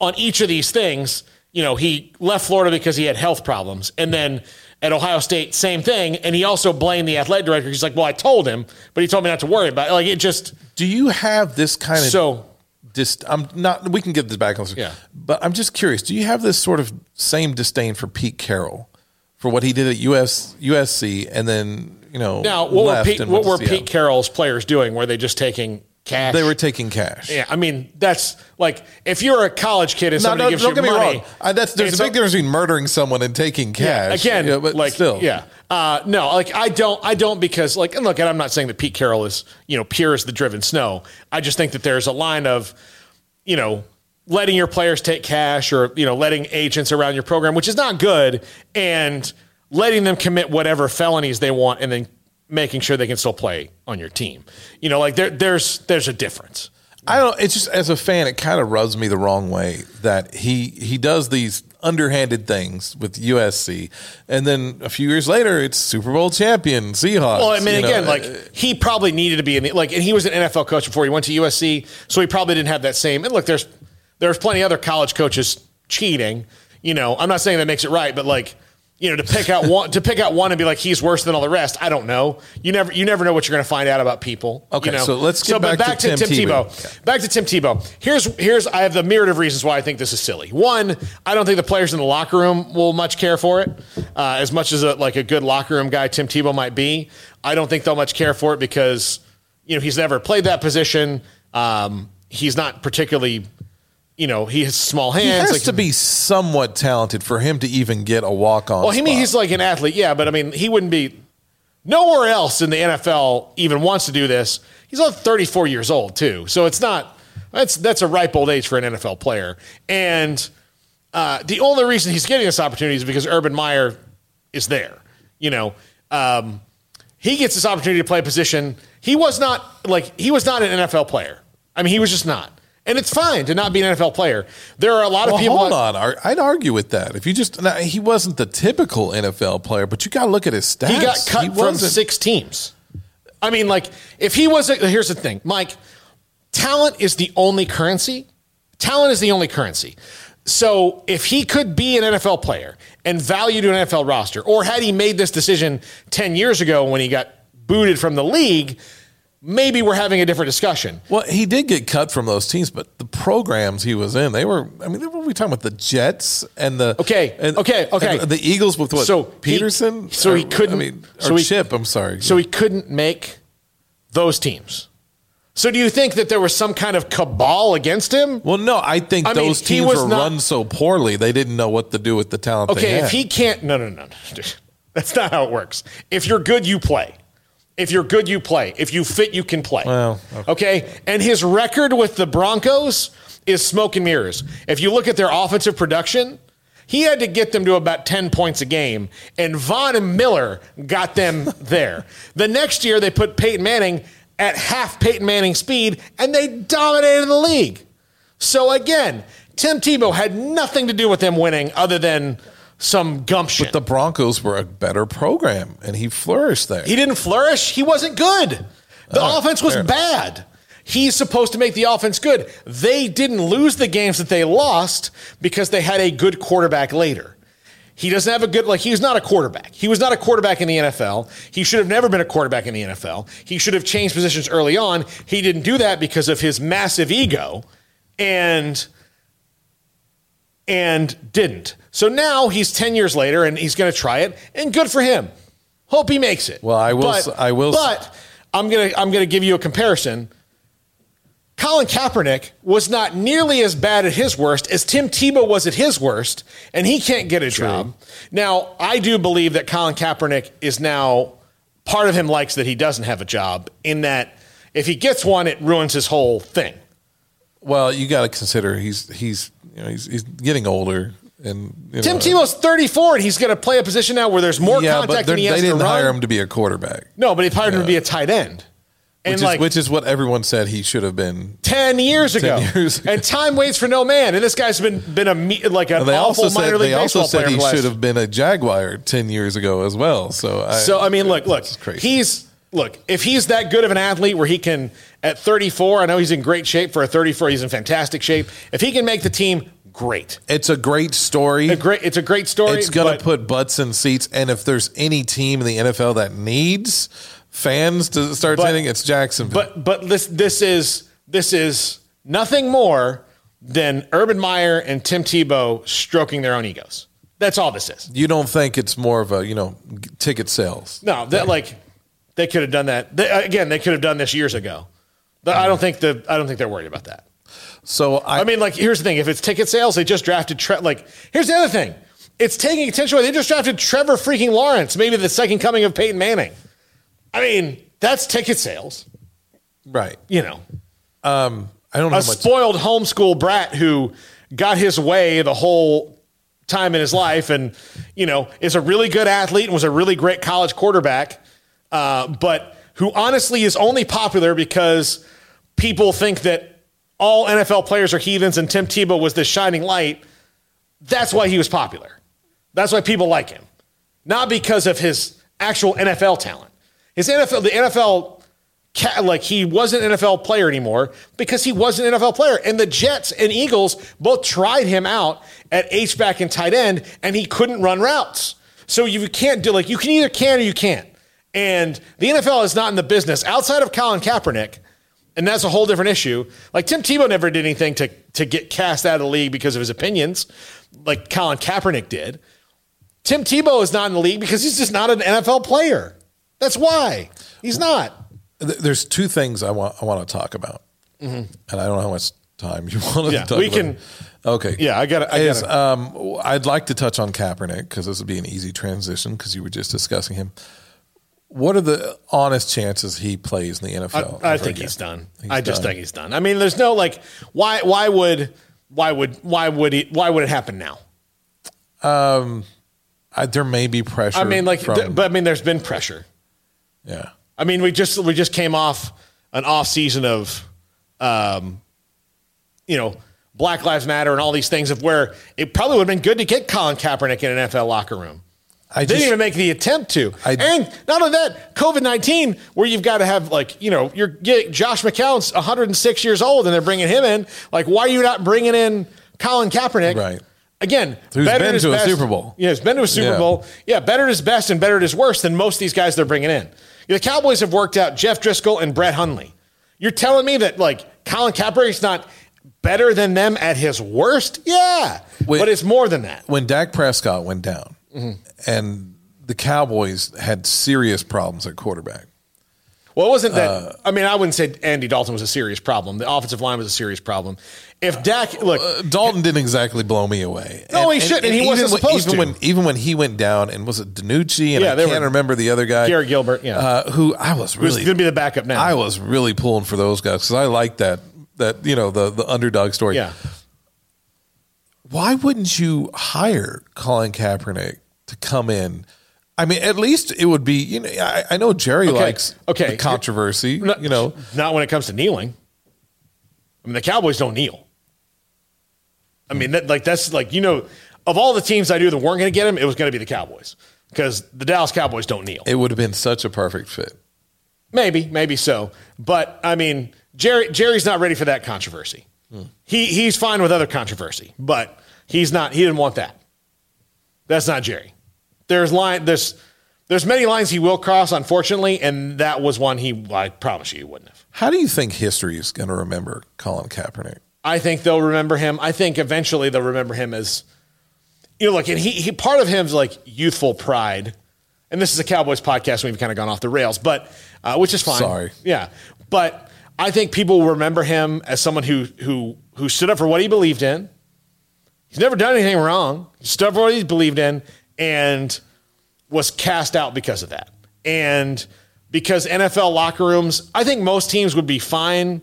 on each of these things, you know, he left Florida because he had health problems. And then at Ohio State, same thing. And he also blamed the athletic director. He's like, well, I told him, but he told me not to worry about it. Like, it just, Do you have this kind of so dis- I'm not. We can get this back on. Yeah. But I'm just curious. Do you have this sort of same disdain for Pete Carroll for what he did at US USC and then you know now what were, Pete, what were Pete Carroll's players doing? Were they just taking cash? They were taking cash. Yeah, I mean that's like if you're a college kid and No, somebody no, gives don't you get me wrong. I, that's there's a big difference between murdering someone and taking cash. Again, Yeah, but like still, yeah. Uh, no, like I don't, I don't because like, and look, and I'm not saying that Pete Carroll is you know pure as the driven snow. I just think that there's a line of, you know, letting your players take cash or you know letting agents around your program, which is not good, and letting them commit whatever felonies they want, and then making sure they can still play on your team. You know, like there, there's there's a difference. I don't. It's just as a fan, it kind of rubs me the wrong way that he he does these underhanded things with USC, and then a few years later, it's Super Bowl champion Seahawks. Well, I mean, you know, again, uh, like he probably needed to be in the like, and he was an NFL coach before he went to USC, so he probably didn't have that same. And look, there's there's plenty of other college coaches cheating. You know, I'm not saying that makes it right, but like, you know, to pick out one to pick out one and be like he's worse than all the rest. I don't know. You never you never know what you're going to find out about people. Okay, you know? so let's get but back to Tim Tebow. Tebow. Back to Tim Tebow. Here's here's I have the myriad of reasons why I think this is silly. One, I don't think the players in the locker room will much care for it, uh, as much as a, like a good locker room guy Tim Tebow might be. I don't think they'll much care for it because you know he's never played that position. Um, he's not particularly, you know, he has small hands. he has like- to be somewhat talented for him to even get a walk on. well, he mean he's like an athlete, yeah, but I mean he wouldn't be. Nowhere else in the NFL even wants to do this. He's only 34 years old too, so it's not. That's that's a ripe old age for an NFL player, and uh, the only reason he's getting this opportunity is because Urban Meyer is there. You know, um, he gets this opportunity to play a position. He was not like he was not an NFL player. I mean, he was just not. And it's fine to not be an NFL player. There are a lot of Well, people. hold on. I'd argue with that. If you just now, he wasn't the typical NFL player, but you got to look at his stats. He got cut from wasn't- six teams. I mean, like, if he was, a, here's the thing, Mike, talent is the only currency. Talent is the only currency. So if he could be an NFL player and value to an NFL roster, or had he made this decision 10 years ago when he got booted from the league, maybe we're having a different discussion. Well, he did get cut from those teams, but the programs he was in, they were. I mean, what were we talking about? The Jets and the Okay, and, okay, okay. the Eagles with what? So he- Pederson. so he couldn't- I mean, or so he- Chip. I'm sorry. So he couldn't make those teams. So do you think that there was some kind of cabal against him? well, no, I think I those he teams were not- run so poorly they didn't know what to do with the talent. they Okay, if he can't, no, no, no. That's not how it works. If you're good, you play. If you're good, you play. If you fit, you can play. Well, okay. And his record with the Broncos is smoke and mirrors. If you look at their offensive production, he had to get them to about 10 points a game, and Von and Miller got them there. The next year, they put Peyton Manning at half Peyton Manning speed, and they dominated the league. So again, Tim Tebow had nothing to do with them winning other than some gumption. But the Broncos were a better program, and he flourished there. He didn't flourish. He wasn't good. The Oh, offense was enough. bad. He's supposed to make the offense good. They didn't lose the games that they lost because they had a good quarterback later. He doesn't have a good, like, he's not a quarterback. He was not a quarterback in the NFL. He should have never been a quarterback in the NFL. He should have changed positions early on. He didn't do that because of his massive ego and and didn't. So now he's 10 years later and he's going to try it and good for him. Hope he makes it. Well, I will But, I will But I'm going to I'm going to give you a comparison. Colin Kaepernick was not nearly as bad at his worst as Tim Tebow was at his worst, and he can't get a job. Now, I do believe that Colin Kaepernick is now part of him likes that he doesn't have a job, in that if he gets one, it ruins his whole thing. Well, you got to consider he's he's you know he's, he's getting older, and you Tim know, Tebow's 34 and he's going to play a position now where there's more yeah, contact they're- than he they has to didn't run. hire him to be a quarterback, No, but he hired him to be a tight end. And which is like which is what everyone said he should have been. 10 years ago. years ago. And time waits for no man. And this guy's been been a me- like an they awful also minor said league they also baseball player said he the last- should have been a Jaguar ten years ago as well. So I, So I mean, look, look, crazy. he's look if he's that good of an athlete where he can at 34. I know he's in great shape for a 34. He's in fantastic shape. If he can make the team, great. it's a great story. A great. It's a great story. It's going to put butts in seats. And if there's any team in the NFL that needs fans to start But- attending, it's Jacksonville. But but this this is this is nothing more than Urban Meyer and Tim Tebow stroking their own egos. That's all this is. you don't think it's more of a you know ticket sales? No, that like they could have done that they, again. They could have done this years ago. I don't think the I don't think they're worried about that. So I, I mean, like here's the thing: if it's ticket sales, they just drafted. Tre- like here's the other thing: it's taking attention away. They just drafted Trevor freaking Lawrence, maybe the second coming of Peyton Manning. I mean, that's ticket sales. right. You know, Um, I don't know a spoiled homeschool brat who got his way the whole time in his life and you know is a really good athlete and was a really great college quarterback uh, but who honestly is only popular because people think that all nfl players are heathens and tim tebow was this shining light that's why he was popular that's why people like him not because of his actual nfl talent his nfl the nfl like he wasn't an NFL player anymore because he wasn't an NFL player. And the Jets and Eagles both tried him out at H back and tight end, and he couldn't run routes. So you can't do like you can either can or you can't. And the NFL is not in the business outside of Colin Kaepernick, and that's a whole different issue. Like Tim Tebow never did anything to to get cast out of the league because of his opinions, like Colin Kaepernick did. Tim Tebow is not in the league because he's just not an NFL player. That's why he's not. There's two things I want I want to talk about, and I don't know how much time you want to Mm-hmm. Yeah, talk we about. can- Okay. Yeah, I gotta- I gotta- um, I'd like to touch on Kaepernick because this would be an easy transition because you were just discussing him. What are the honest chances he plays in the NFL? I, I think he's done. He's I just done. think he's done. I mean, there's no like, why? Why would? Why would? Why would he? Why would it happen now? I, there may be pressure. I mean, like, from, th- but I mean, there's been pressure. yeah. I mean, we just we just came off an off season of, um, you know, Black Lives Matter and all these things of where it probably would have been good to get Colin Kaepernick in an NFL locker room. I They just, didn't even make the attempt to. I- and not only that, COVID 19, where you've got to have, like, you know, you're get, Josh McCown's 106 years old and they're bringing him in. Like, why are you not bringing in Colin Kaepernick? Right. Again, Who's better been to a best- Super Bowl. Yeah, he's been to a Super Yeah. Bowl. Yeah, better at his best and better at his worst than most of these guys they're bringing in. The Cowboys have worked out Jeff Driskel and Brett Hundley. You're telling me that, like, Colin Kaepernick's not better than them at his worst? Yeah. Wait. but it's more than that. when Dak Prescott went down, Mm-hmm. and the Cowboys had serious problems at quarterback. Well, it wasn't that. Uh, I mean, I wouldn't say Andy Dalton was a serious problem. The offensive line was a serious problem. If Dak, look, Uh, Dalton didn't exactly blow me away. No, he shouldn't, and he wasn't even supposed when, to. even When, even when he went down, and was it DiNucci? And Yeah, I can't were- remember the other guy, Garrett Gilbert, yeah. uh, who I was really going to be the backup now? I was really pulling for those guys because I like that that you know the the underdog story. Yeah. Why wouldn't you hire Colin Kaepernick to come in? I mean, at least it would be. You know, I, I know Jerry Okay, likes okay. the controversy. No, you know, not when it comes to kneeling. I mean, the Cowboys don't kneel. I mean, that, like that's like you know, of all the teams I knew that weren't going to get him, it was going to be the Cowboys because the Dallas Cowboys don't kneel. it would have been such a perfect fit. Maybe, maybe so. But I mean, Jerry Jerry's not ready for that controversy. Hmm. He he's fine with other controversy, but he's not. He didn't want that. That's not Jerry. There's line. There's there's many lines he will cross, unfortunately, and that was one he. I promise you, he wouldn't have. How do you think history is going to remember Colin Kaepernick? I think they'll remember him. I think eventually they'll remember him as, you know, look, and he, he part of him's like youthful pride. And this is a Cowboys podcast. We've kind of gone off the rails, but uh, which is fine. Sorry. Yeah, but I think people will remember him as someone who who who stood up for what he believed in. He's never done anything wrong. He stood up for what he believed in, and was cast out because of that. And because NFL locker rooms, I think most teams would be fine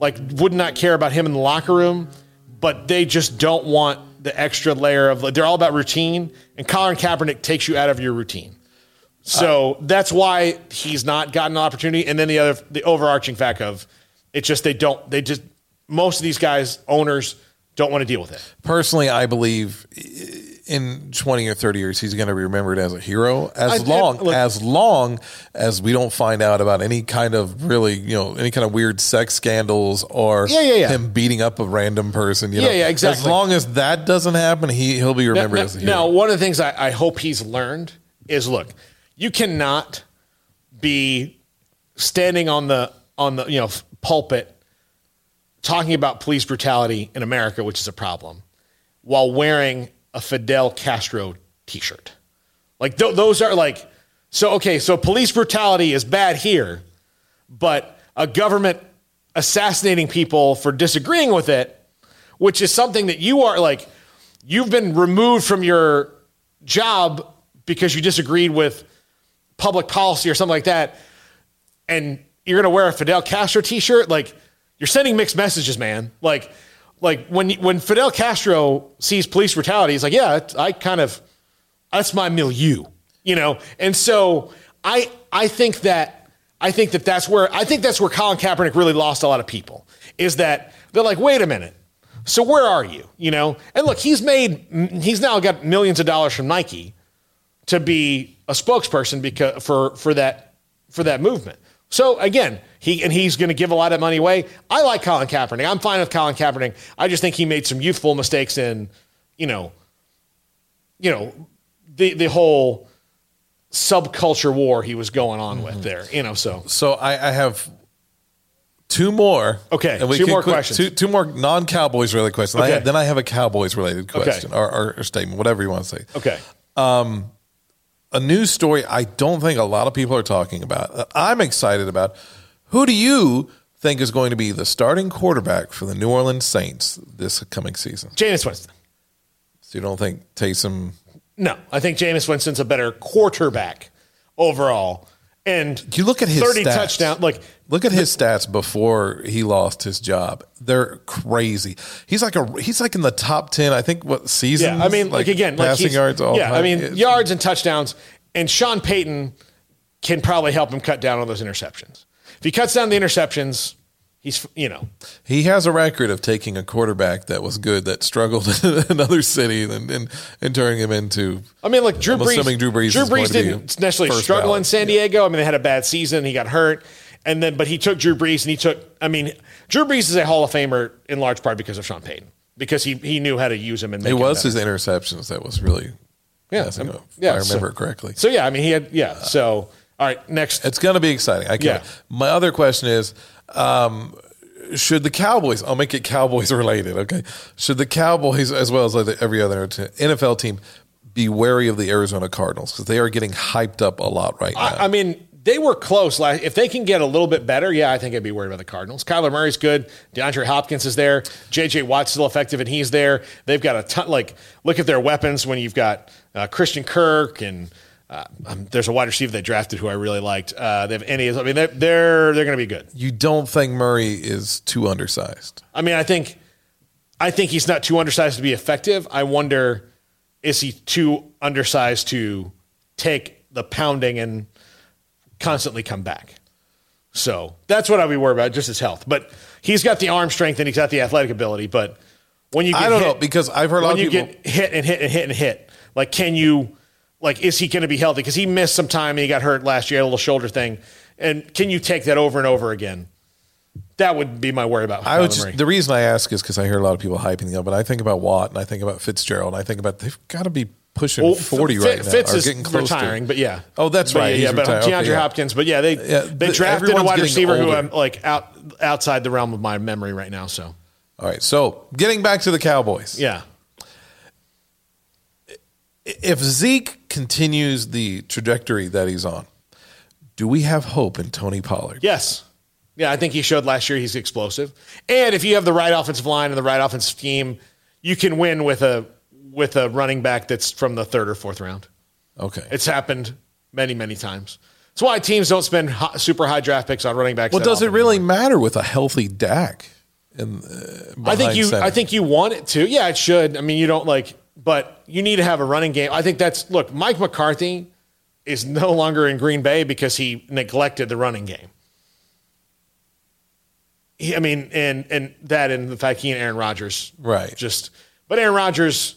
like would not care about him in the locker room, but they just don't want the extra layer of they're all about routine, and Colin Kaepernick takes you out of your routine. So uh, that's why he's not gotten an opportunity. And then the other, the overarching fact of it's just they don't, they just most of these guys, owners, don't want to deal with it. Personally, I believe in 20 or 30 years he's going to be remembered as a hero as I- long look- as long as we don't find out about any kind of really you know any kind of weird sex scandals or Yeah, yeah, yeah. him beating up a random person you know Yeah, yeah, exactly. as long as that doesn't happen he he'll be remembered now, as a hero now, one of the things I, I hope he's learned is look, you cannot be standing on the on the you know pulpit talking about police brutality in America, which is a problem, while wearing a Fidel Castro T-shirt. Like th- those are like so okay. So police brutality is bad here, but a government assassinating people for disagreeing with it, which is something that you are like you've been removed from your job because you disagreed with public policy or something like that, and you're gonna wear a Fidel Castro T-shirt, like you're sending mixed messages, man. Like, like when when Fidel Castro sees police brutality, he's like, yeah, I kind of that's my milieu, you know. And so I I think that I think that that's where I think that's where Colin Kaepernick really lost a lot of people is that they're like, wait a minute. So where are you? You know, and look, he's made he's now got millions of dollars from Nike to be a spokesperson because for for that for that movement. So again, he and he's going to give a lot of money away. I like Colin Kaepernick. I'm fine with Colin Kaepernick. I just think he made some youthful mistakes in, you know, you know, the the whole subculture war he was going on with mm-hmm. there. You know, so so I, I have two more Okay, and we two more quick- questions. two, two more non-cowboys related questions I have- then I have a cowboys related question or, or, or statement whatever you want to say okay. Um, a news story I don't think a lot of people are talking about. I'm excited about. Who do you think is going to be the starting quarterback for the New Orleans Saints this coming season? Jameis Winston. So you don't think Taysom? No, I think Jameis Winston's a better quarterback overall. And You look at his 30 stats. touchdown like Look at his stats before he lost his job. They're crazy. He's like a he's like in the top ten. I think what season? Yeah, I mean, like, again, passing he's- yards. All yeah, I mean It's- yards and touchdowns. And Sean Payton can probably help him cut down on those interceptions. If he cuts down the interceptions, he's you know He has a record of taking a quarterback that was good that struggled in another city and and, and turning him into. I mean, like Drew I'm Brees. assuming Drew Brees going Brees didn't necessarily struggle ballot. in San Diego. I mean, they had a bad season. He got hurt, and then but he took Drew Brees and he took. I mean, Drew Brees is a Hall of Famer in large part because of Sean Payton because he he knew how to use him and make It was his interceptions that was really. Yeah, if yeah, I remember so- it correctly. So yeah, I mean, he had yeah. So all right, next. It's going to be exciting. I can't. Yeah. My other question is, um, should the Cowboys? I'll make it Cowboys related. Okay. Should the Cowboys, as well as every other NFL team, be wary of the Arizona Cardinals because they are getting hyped up a lot right now? I, I mean, they were close. Last, if they can get a little bit better, yeah, I think I'd be worried about the Cardinals. Kyler Murray's good. DeAndre Hopkins is there. J.J. Watt's still effective, and he's there. They've got a ton. Like, look at their weapons when you've got uh, Christian Kirk and Uh, um, there's a wide receiver they drafted who I really liked. Uh, they have any. I mean, they're they're, they're going to be good. You don't think Murray is too undersized? I mean, I think I think he's not too undersized to be effective. I wonder is he too undersized to take the pounding and constantly come back. So that's what I'd be worried about, just his health. But he's got the arm strength and he's got the athletic ability. But when you get I don't hit, know because I've heard a lot when of you people. get hit and hit and hit and hit, like can you, like is he going to be healthy? Because he missed some time and he got hurt last year, a little shoulder thing. And can you take that over and over again? That would be my worry about. I would just, the reason I ask is because I hear a lot of people hyping them up, and I think about Watt and I think about Fitzgerald and I think about they've got to be pushing Well, forty F- right now Fitz is getting close retiring, to. but yeah. Oh, that's But right. Yeah, yeah but retired. DeAndre Okay. Hopkins, but yeah, they Yeah, they drafted a wide receiver who. I'm like out outside the realm of my memory right now. So All right, so getting back to the Cowboys, yeah, if Zeke continues the trajectory that he's on, do we have hope in Tony Pollard? yes, yeah. I think he showed last year he's explosive, and if you have the right offensive line and the right offensive scheme, you can win with a with a running back that's from the third or fourth round. Okay. It's happened many many times. That's why teams don't spend super high draft picks on running backs. well, does it really anymore. matter with a healthy Dak? In, uh, I think you. center? I think you want it to. Yeah, it should. I mean, you don't like, but you need to have a running game. I think that's look. Mike McCarthy is no longer in Green Bay because he neglected the running game. He, I mean, and and that and the fact he and Aaron Rodgers Right. just. But Aaron Rodgers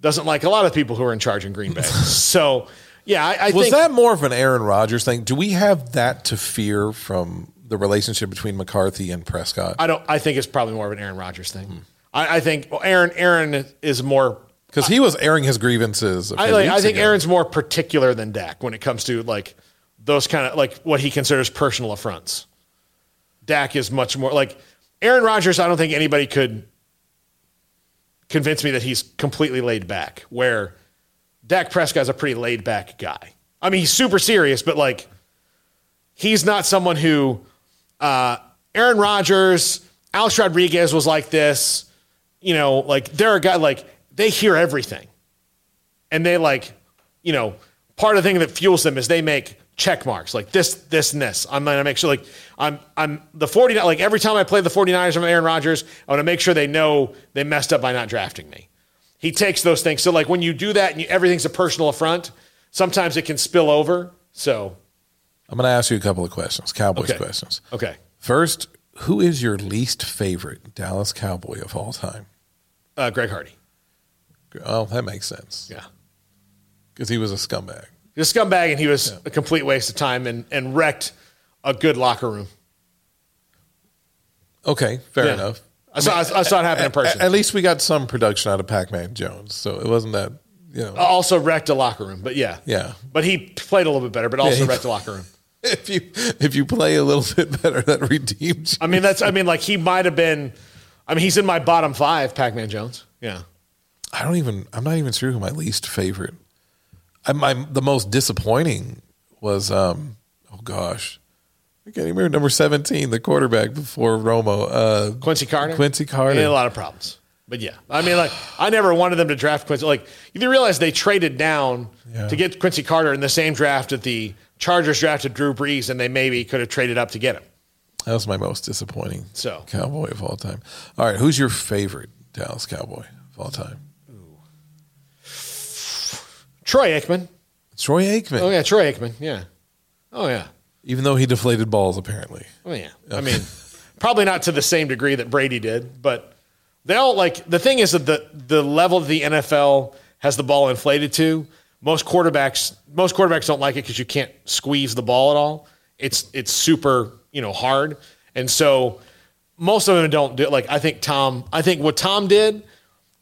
doesn't like a lot of people who are in charge in Green Bay. so yeah, I, I Was think that more of an Aaron Rodgers thing? Do we have that to fear from the relationship between McCarthy and Prescott? I don't. I think it's probably more of an Aaron Rodgers thing. I, I think well, Aaron Aaron is more Because he was airing his grievances. I like, I think ago. Aaron's more particular than Dak when it comes to like those kind of like what he considers personal affronts. Dak is much more like Aaron Rodgers. I don't think anybody could convince me that he's completely laid back. Where Dak Prescott's a pretty laid back guy. I mean, he's super serious, but like he's not someone who uh, Aaron Rodgers, Alex Rodriguez was like this. You know, like they're a guy like they hear everything and they like, you know, part of the thing that fuels them is they make check marks like this, this, and this. I'm gonna make sure like I'm I'm the 49 like every time I play the 49ers from Aaron Rodgers, I want to make sure they know they messed up by not drafting me. He takes those things. So like when you do that and you, everything's a personal affront, sometimes it can spill over. So I'm going to ask you a couple of questions, Cowboys Okay. questions. okay. First, who is your least favorite Dallas Cowboy of all time? Uh, Greg Hardy. Oh, that makes sense. Yeah. Because he was a scumbag. He's a scumbag and he was a complete waste of time and, and wrecked a good locker room. Okay, fair Yeah. enough. I saw, I saw it happen in At, person. at least we got some production out of Pac-Man Jones, so it wasn't that you know. Uh, also wrecked a locker room, but yeah. Yeah. But he played a little bit better, but also he- wrecked a locker room. If you if you play a little bit better, that redeems. you. I mean, that's, I mean, like he might have been, I mean, he's in my bottom five, Pac Man Jones. Yeah. I don't even. I'm not even sure who my least favorite. I, my the most disappointing was. um Oh gosh, I can't even remember number 17, the quarterback before Romo. Uh, Quincy Carter. Quincy Carter. He had a lot of problems. But yeah, I mean, like I never wanted them to draft Quincy. Like you realize they traded down Yeah. to get Quincy Carter in the same draft that the Chargers drafted Drew Brees, and they maybe could have traded up to get him. That was my most disappointing So. Cowboy of all time. All right, who's your favorite Dallas Cowboy of all time? Troy Aikman. Troy Aikman. Oh yeah, Troy Aikman. Yeah. Oh yeah. Even though he deflated balls, apparently. Oh yeah. I mean, probably not to the same degree that Brady did, but they all like the thing is that the the level of the NFL has the ball inflated to. Most quarterbacks most quarterbacks don't like it because you can't squeeze the ball at all. It's it's super you know hard, and so most of them don't do it. like I think Tom. I think what Tom did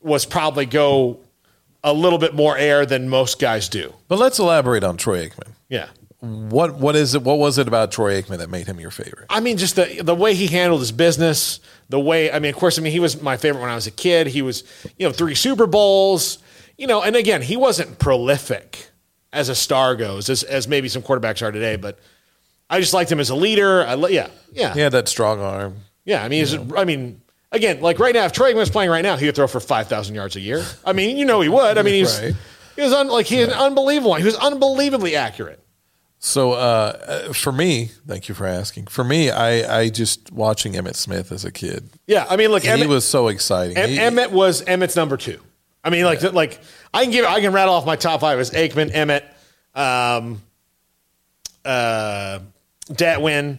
was probably go a little bit more air than most guys do. But let's elaborate on Troy Aikman. Yeah. What what is it? What was it about Troy Aikman that made him your favorite? I mean, just the the way he handled his business, the way I mean, of course, I mean, he was my favorite when I was a kid. He was, you know, three Super Bowls, you know, and again, he wasn't prolific as a star goes, as as maybe some quarterbacks are today, but I just liked him as a leader. I yeah, yeah, He had that strong arm. yeah. I mean, I mean, again, like right now, if Aikman was playing right now, he would throw for five thousand yards a year. I mean, you know, he would. I mean, he's Right. He was un, like he was unbelievable. He was unbelievably accurate. So uh, uh, for me, thank you for asking. For me, I, I just watching Emmitt Smith as a kid. Yeah, I mean, look, And he Emmitt, was so exciting. Em- He- Emmitt was Emmitt's number two. I mean, like, like I can give, I can rattle off my top five as Aikman, Emmitt, um, uh, Dat Nguyen,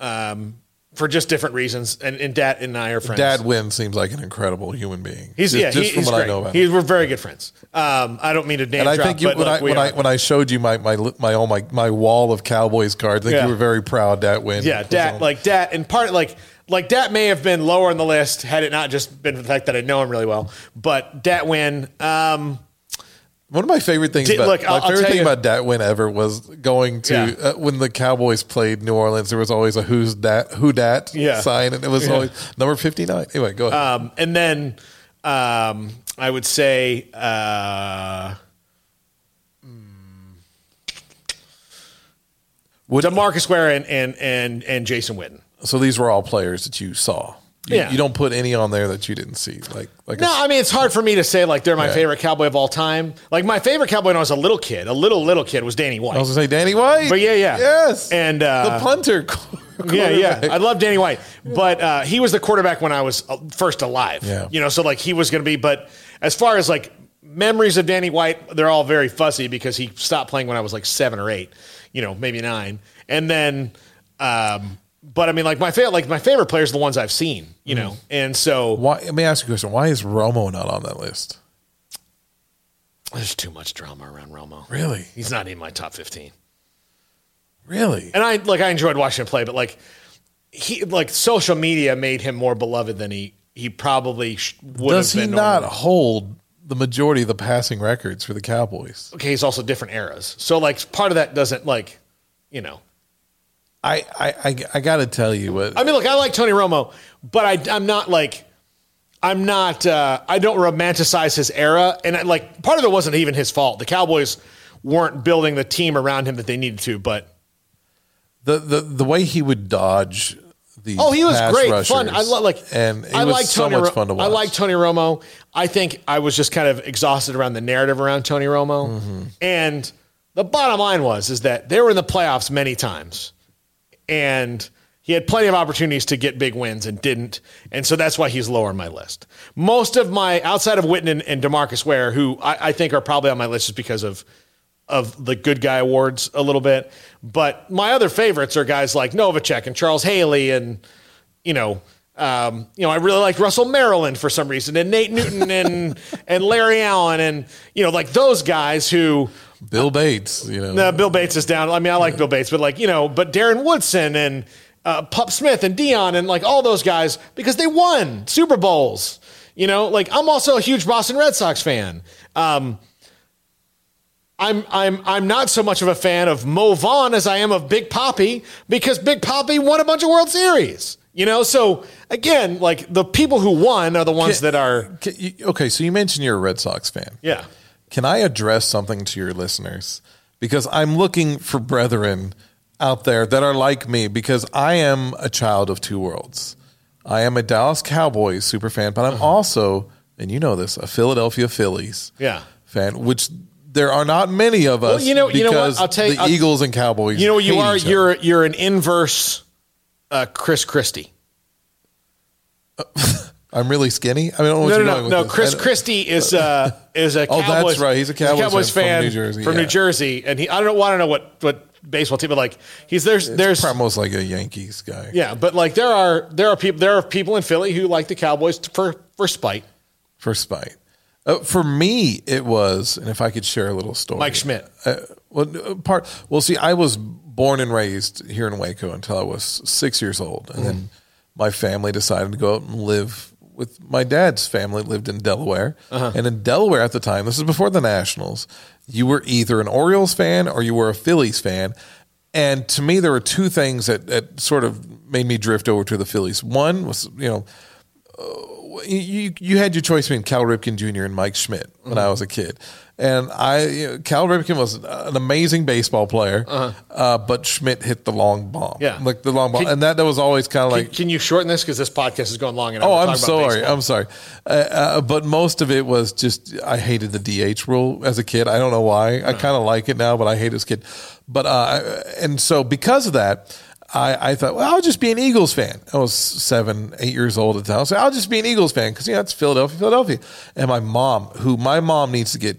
um, for just different reasons, and, and Dat and I are friends. Dat Nguyen seems like an incredible human being. he's just, yeah, just he- from he's what great. I know about He's, him. we're very good friends. Um, I don't mean to name And I drop, think you, but when look, I when I when I showed you my my my all my my wall of Cowboys cards, I think Yeah. you were very proud Dat Nguyen. Yeah, Dat like Dat and part like like Dat may have been lower on the list had it not just been for the fact that I know him really well. But Dat Nguyen, um, One of my favorite things Did- about look, my I'll- I'll tell thing you- about Dat Nguyen ever was going to Yeah. uh, when the Cowboys played New Orleans. There was always a "Who's that? Who dat?" Yeah. sign, and it was Yeah. always number fifty nine. Anyway, go ahead. um, and then um, I would say uh, Would- DeMarcus Ware and and and and Jason Witten. so these were all players that you saw. You, Yeah. you don't put any on there that you didn't see. Like like No, I mean it's hard for me to say like they're my Yeah. favorite cowboy of all time. Like my favorite cowboy when I was a little kid, a little little kid, was Danny White. I was gonna say Danny White. But yeah, yeah. yes, And, uh, the punter. Yeah, yeah. I love Danny White, but uh, he was the quarterback when I was uh, first alive. Yeah. You know, so like he was going to be. But as far as like memories of Danny White, they're all very fuzzy because he stopped playing when I was like seven or eight. You know, maybe nine, and then. Um, but I mean, like my favorite, like my favorite players are the ones I've seen. You know, mm-hmm. and so Why? Let me ask you a question. Why is Romo not on that list? there's too much drama around Romo. Really, He's not in my top fifteen. really. And I like I enjoyed watching him play, but like he like social media made him more beloved than he he probably sh- would Does he not normally. hold the majority of the passing records for the Cowboys? okay, he's also different eras. So like part of that doesn't like, you know. I I I, I got to tell you what. I mean, look, I like Tony Romo, but I, I'm not like, I'm not. Uh, I don't romanticize his era, and I, like part of it wasn't even his fault. The Cowboys weren't building the team around him that they needed to. But the the the way he would dodge the oh, he was great, rushers, fun. I love like and I was like so Tony. much fun to watch. I like Tony Romo. I think I was just kind of exhausted around the narrative around Tony Romo, Mm-hmm. and the bottom line was is that they were in the playoffs many times, and he had plenty of opportunities to get big wins and didn't, and so that's why he's lower on my list. Most of my outside of Witten and, DeMarcus Ware, who I, I think are probably on my list just because of of the good guy awards a little bit, but my other favorites are guys like Novacek and Charles Haley and you know. Um, you know, I really liked Russell Maryland for some reason, and Nate Newton and and Larry Allen, and you know, like those guys who Bill Bates. You know, no, Bill Bates is down. I mean, I like Bill Bates, but like you know, but Darren Woodson and uh, Pup Smith and Deion and like all those guys because they won Super Bowls. You know, like I'm also a huge Boston Red Sox fan. Um, I'm I'm I'm not so much of a fan of Mo Vaughn as I am of Big Papi because Big Papi won a bunch of World Series. You know, so again, like the people who won are the ones that are Can okay, so you mentioned you're a Red Sox fan. yeah. Can I address something to your listeners? Because I'm looking for brethren out there that are like me because I am a child of two worlds. I am a Dallas Cowboys super fan, but I'm Uh-huh. also, and you know this, a Philadelphia Phillies Yeah. fan, which there are not many of us Well, you know- you know what? because I'll tell you- the I'll- Eagles and Cowboys You know what you are? You're you're an inverse uh, Chris Christie. I'm really skinny. I mean, I don't know No, you're no, no, no. Chris Christie is uh, is a Oh, that's Cowboys, right. He's a Cowboys fan fan from New Jersey, from yeah. New Jersey, and he I don't know. I don't know what what baseball team, but like he's there's there's almost like a Yankees guy. yeah, but like there are there are people there are people in Philly who like the Cowboys for for spite. for spite. Uh, for me, it was, and if I could share a little story, Mike Schmidt. Uh, well, uh, part. Well, see, I was born and raised here in Waco until I was six years old, and then my family decided to go out and live with my dad's family. Lived in Delaware, uh-huh. and in Delaware at the time, this is before the Nationals. You were either an Orioles fan or you were a Phillies fan. And to me, there were two things that, that sort of made me drift over to the Phillies. One was, you know, uh, you you had your choice between Cal Ripken Jr. and Mike Schmidt when mm-hmm. I was a kid, And I, you know, Cal Ripken was an amazing baseball player, uh but Schmidt hit the long bomb. Uh-huh. Yeah. like the long bomb, Can- and that that was always kind of like can you shorten this because this podcast is going long enough? Oh, I'm sorry. I'm sorry. Uh, uh, but most of it was just I hated the DH rule as a kid. I don't know why. I kind of like it now, but I hate it as a kid. But uh, and so because of that, I, I thought, well, I'll just be an Eagles fan. I was seven, eight years old at the time. So I'll just be an Eagles fan because you know it's Philadelphia, Philadelphia. And my mom, who my mom needs to get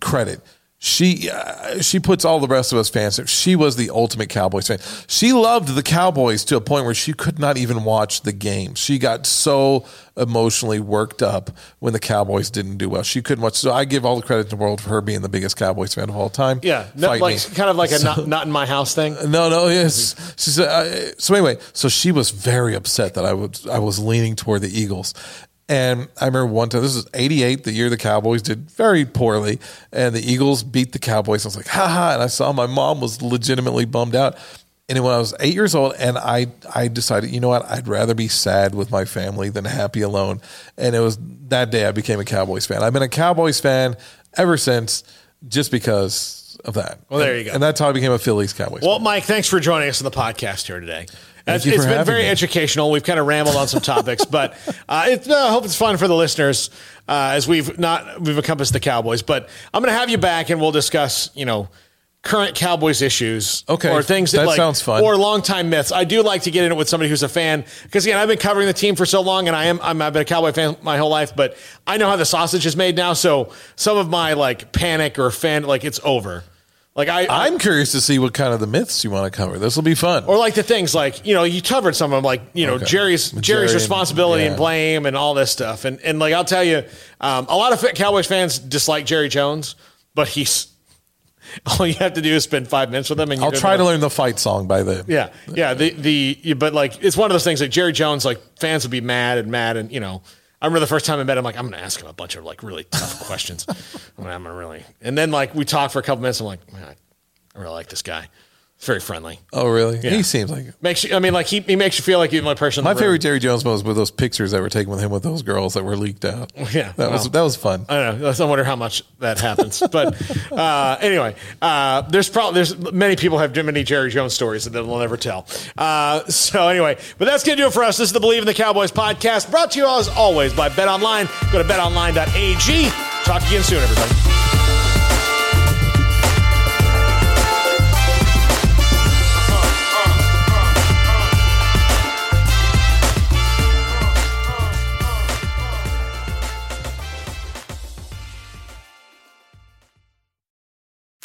credit. She uh, she puts all the rest of us fans. She was the ultimate Cowboys fan. She loved the Cowboys to a point where she could not even watch the game. She got so emotionally worked up when the Cowboys didn't do well. She couldn't watch. So I give all the credit in the world for her being the biggest Cowboys fan of all time. Yeah, no, like me. kind of like a not, not in my house thing. No, no, yes. She said. Uh, so anyway, so she was very upset that I was I was leaning toward the Eagles, and I remember one time. This was '88, the year the Cowboys did very poorly, and the Eagles beat the Cowboys. I was like, ha ha! And I saw my mom was legitimately bummed out. And when I was eight years old, and I I decided, you know what, I'd rather be sad with my family than happy alone. And it was that day I became a Cowboys fan. I've been a Cowboys fan ever since, just because of that. Well, there you go. And that's how I became a Phillies Cowboys. fan. Well, Mike, thanks for joining us on the podcast here today. Thank It's, you for it's been very me. educational. We've kind of rambled on some topics, but uh, it, I hope it's fun for the listeners uh, as we've not we've encompassed the Cowboys. But I'm going to have you back, and we'll discuss you know current Cowboys issues, Okay, or things that, that like, sounds fun. or longtime myths. I do like to get in it with somebody who's a fan because again, I've been covering the team for so long, and I am I'm, I've been a Cowboy fan my whole life, but I know how the sausage is made now. So some of my like panic or fan like it's over. Like I, I I'm curious to see what kind of the myths you want to cover. This will be fun. or like the things like you know you covered some of them like you know Okay. Jerry's Jerry Jerry's and- responsibility and yeah. blame and all this stuff and and like I'll tell you um, a lot of Cowboys fans dislike Jerry Jones but he's all you have to do is spend five minutes with him and you're I'll try to learn the fight song by then. yeah yeah the the but like it's one of those things like Jerry Jones like fans would be mad and mad and you know. I remember the first time I met him, like, I'm going to ask him a bunch of like really tough questions. I'm going to really, and then like we talked for a couple minutes. I'm like, man, I really like this guy. He's very friendly. Oh, really? Yeah. He seems like it. Makes you, I mean, like he, he makes you feel like you're the only person. in My the room. favorite Jerry Jones was with those pictures that were taken with him with those girls that were leaked out. Yeah, that was well. that was fun. I don't know. I wonder how much that happens. But uh, anyway, uh, there's probably there's many people have many Jerry Jones stories that they'll never tell. Uh, so anyway, but that's gonna do it for us. This is the Believe in the Cowboys podcast, brought to you as always by BetOnline. Go to betonline.ag. Talk again soon, everybody.